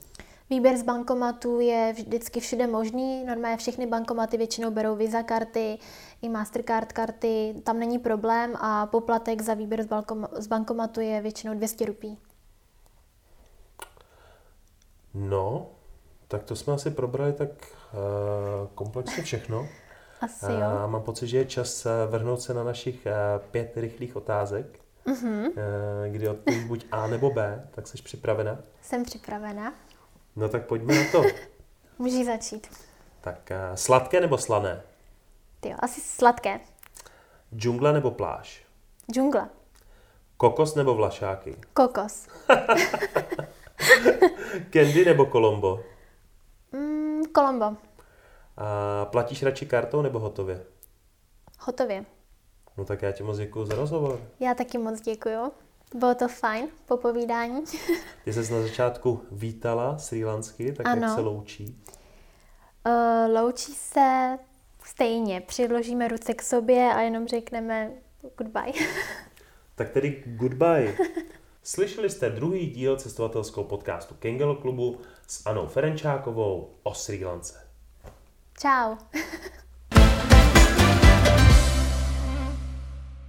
Výběr z bankomatu je vždycky všude možný. Normálně všechny bankomaty většinou berou Visa karty i Mastercard karty. Tam není problém a poplatek za výběr z, bankomatu je většinou 200 rupí.
No, tak to jsme asi probrali tak uh, komplexně všechno.
Asi jo.
A mám pocit, že je čas eh, vrhnout se na našich uh, pět rychlých otázek,
Mhm.
uh, kdy odpovíš buď A nebo B, tak jsi připravena?
Jsem připravena.
No tak pojďme na to.
Můžeš začít.
Tak uh, sladké nebo slané?
Ty jo, asi sladké.
Džungla nebo pláž?
Džungla.
Kokos nebo vlašáky?
Kokos.
Candy nebo Kolombo?
Mm, Kolombo.
A platíš radši kartou nebo hotově?
Hotově.
No tak já ti moc děkuji za rozhovor.
Já taky moc děkuju. Bylo to fajn, popovídání.
Ty jsi na začátku vítala Sri Lansky, tak
Ano.
jak se loučí?
Uh, loučí se stejně. Přiložíme ruce k sobě a jenom řekneme goodbye.
Tak tedy goodbye. Slyšeli jste druhý díl cestovatelského podcastu Kengelo klubu s Anou Ferenčákovou o Sri Lance.
Ciao.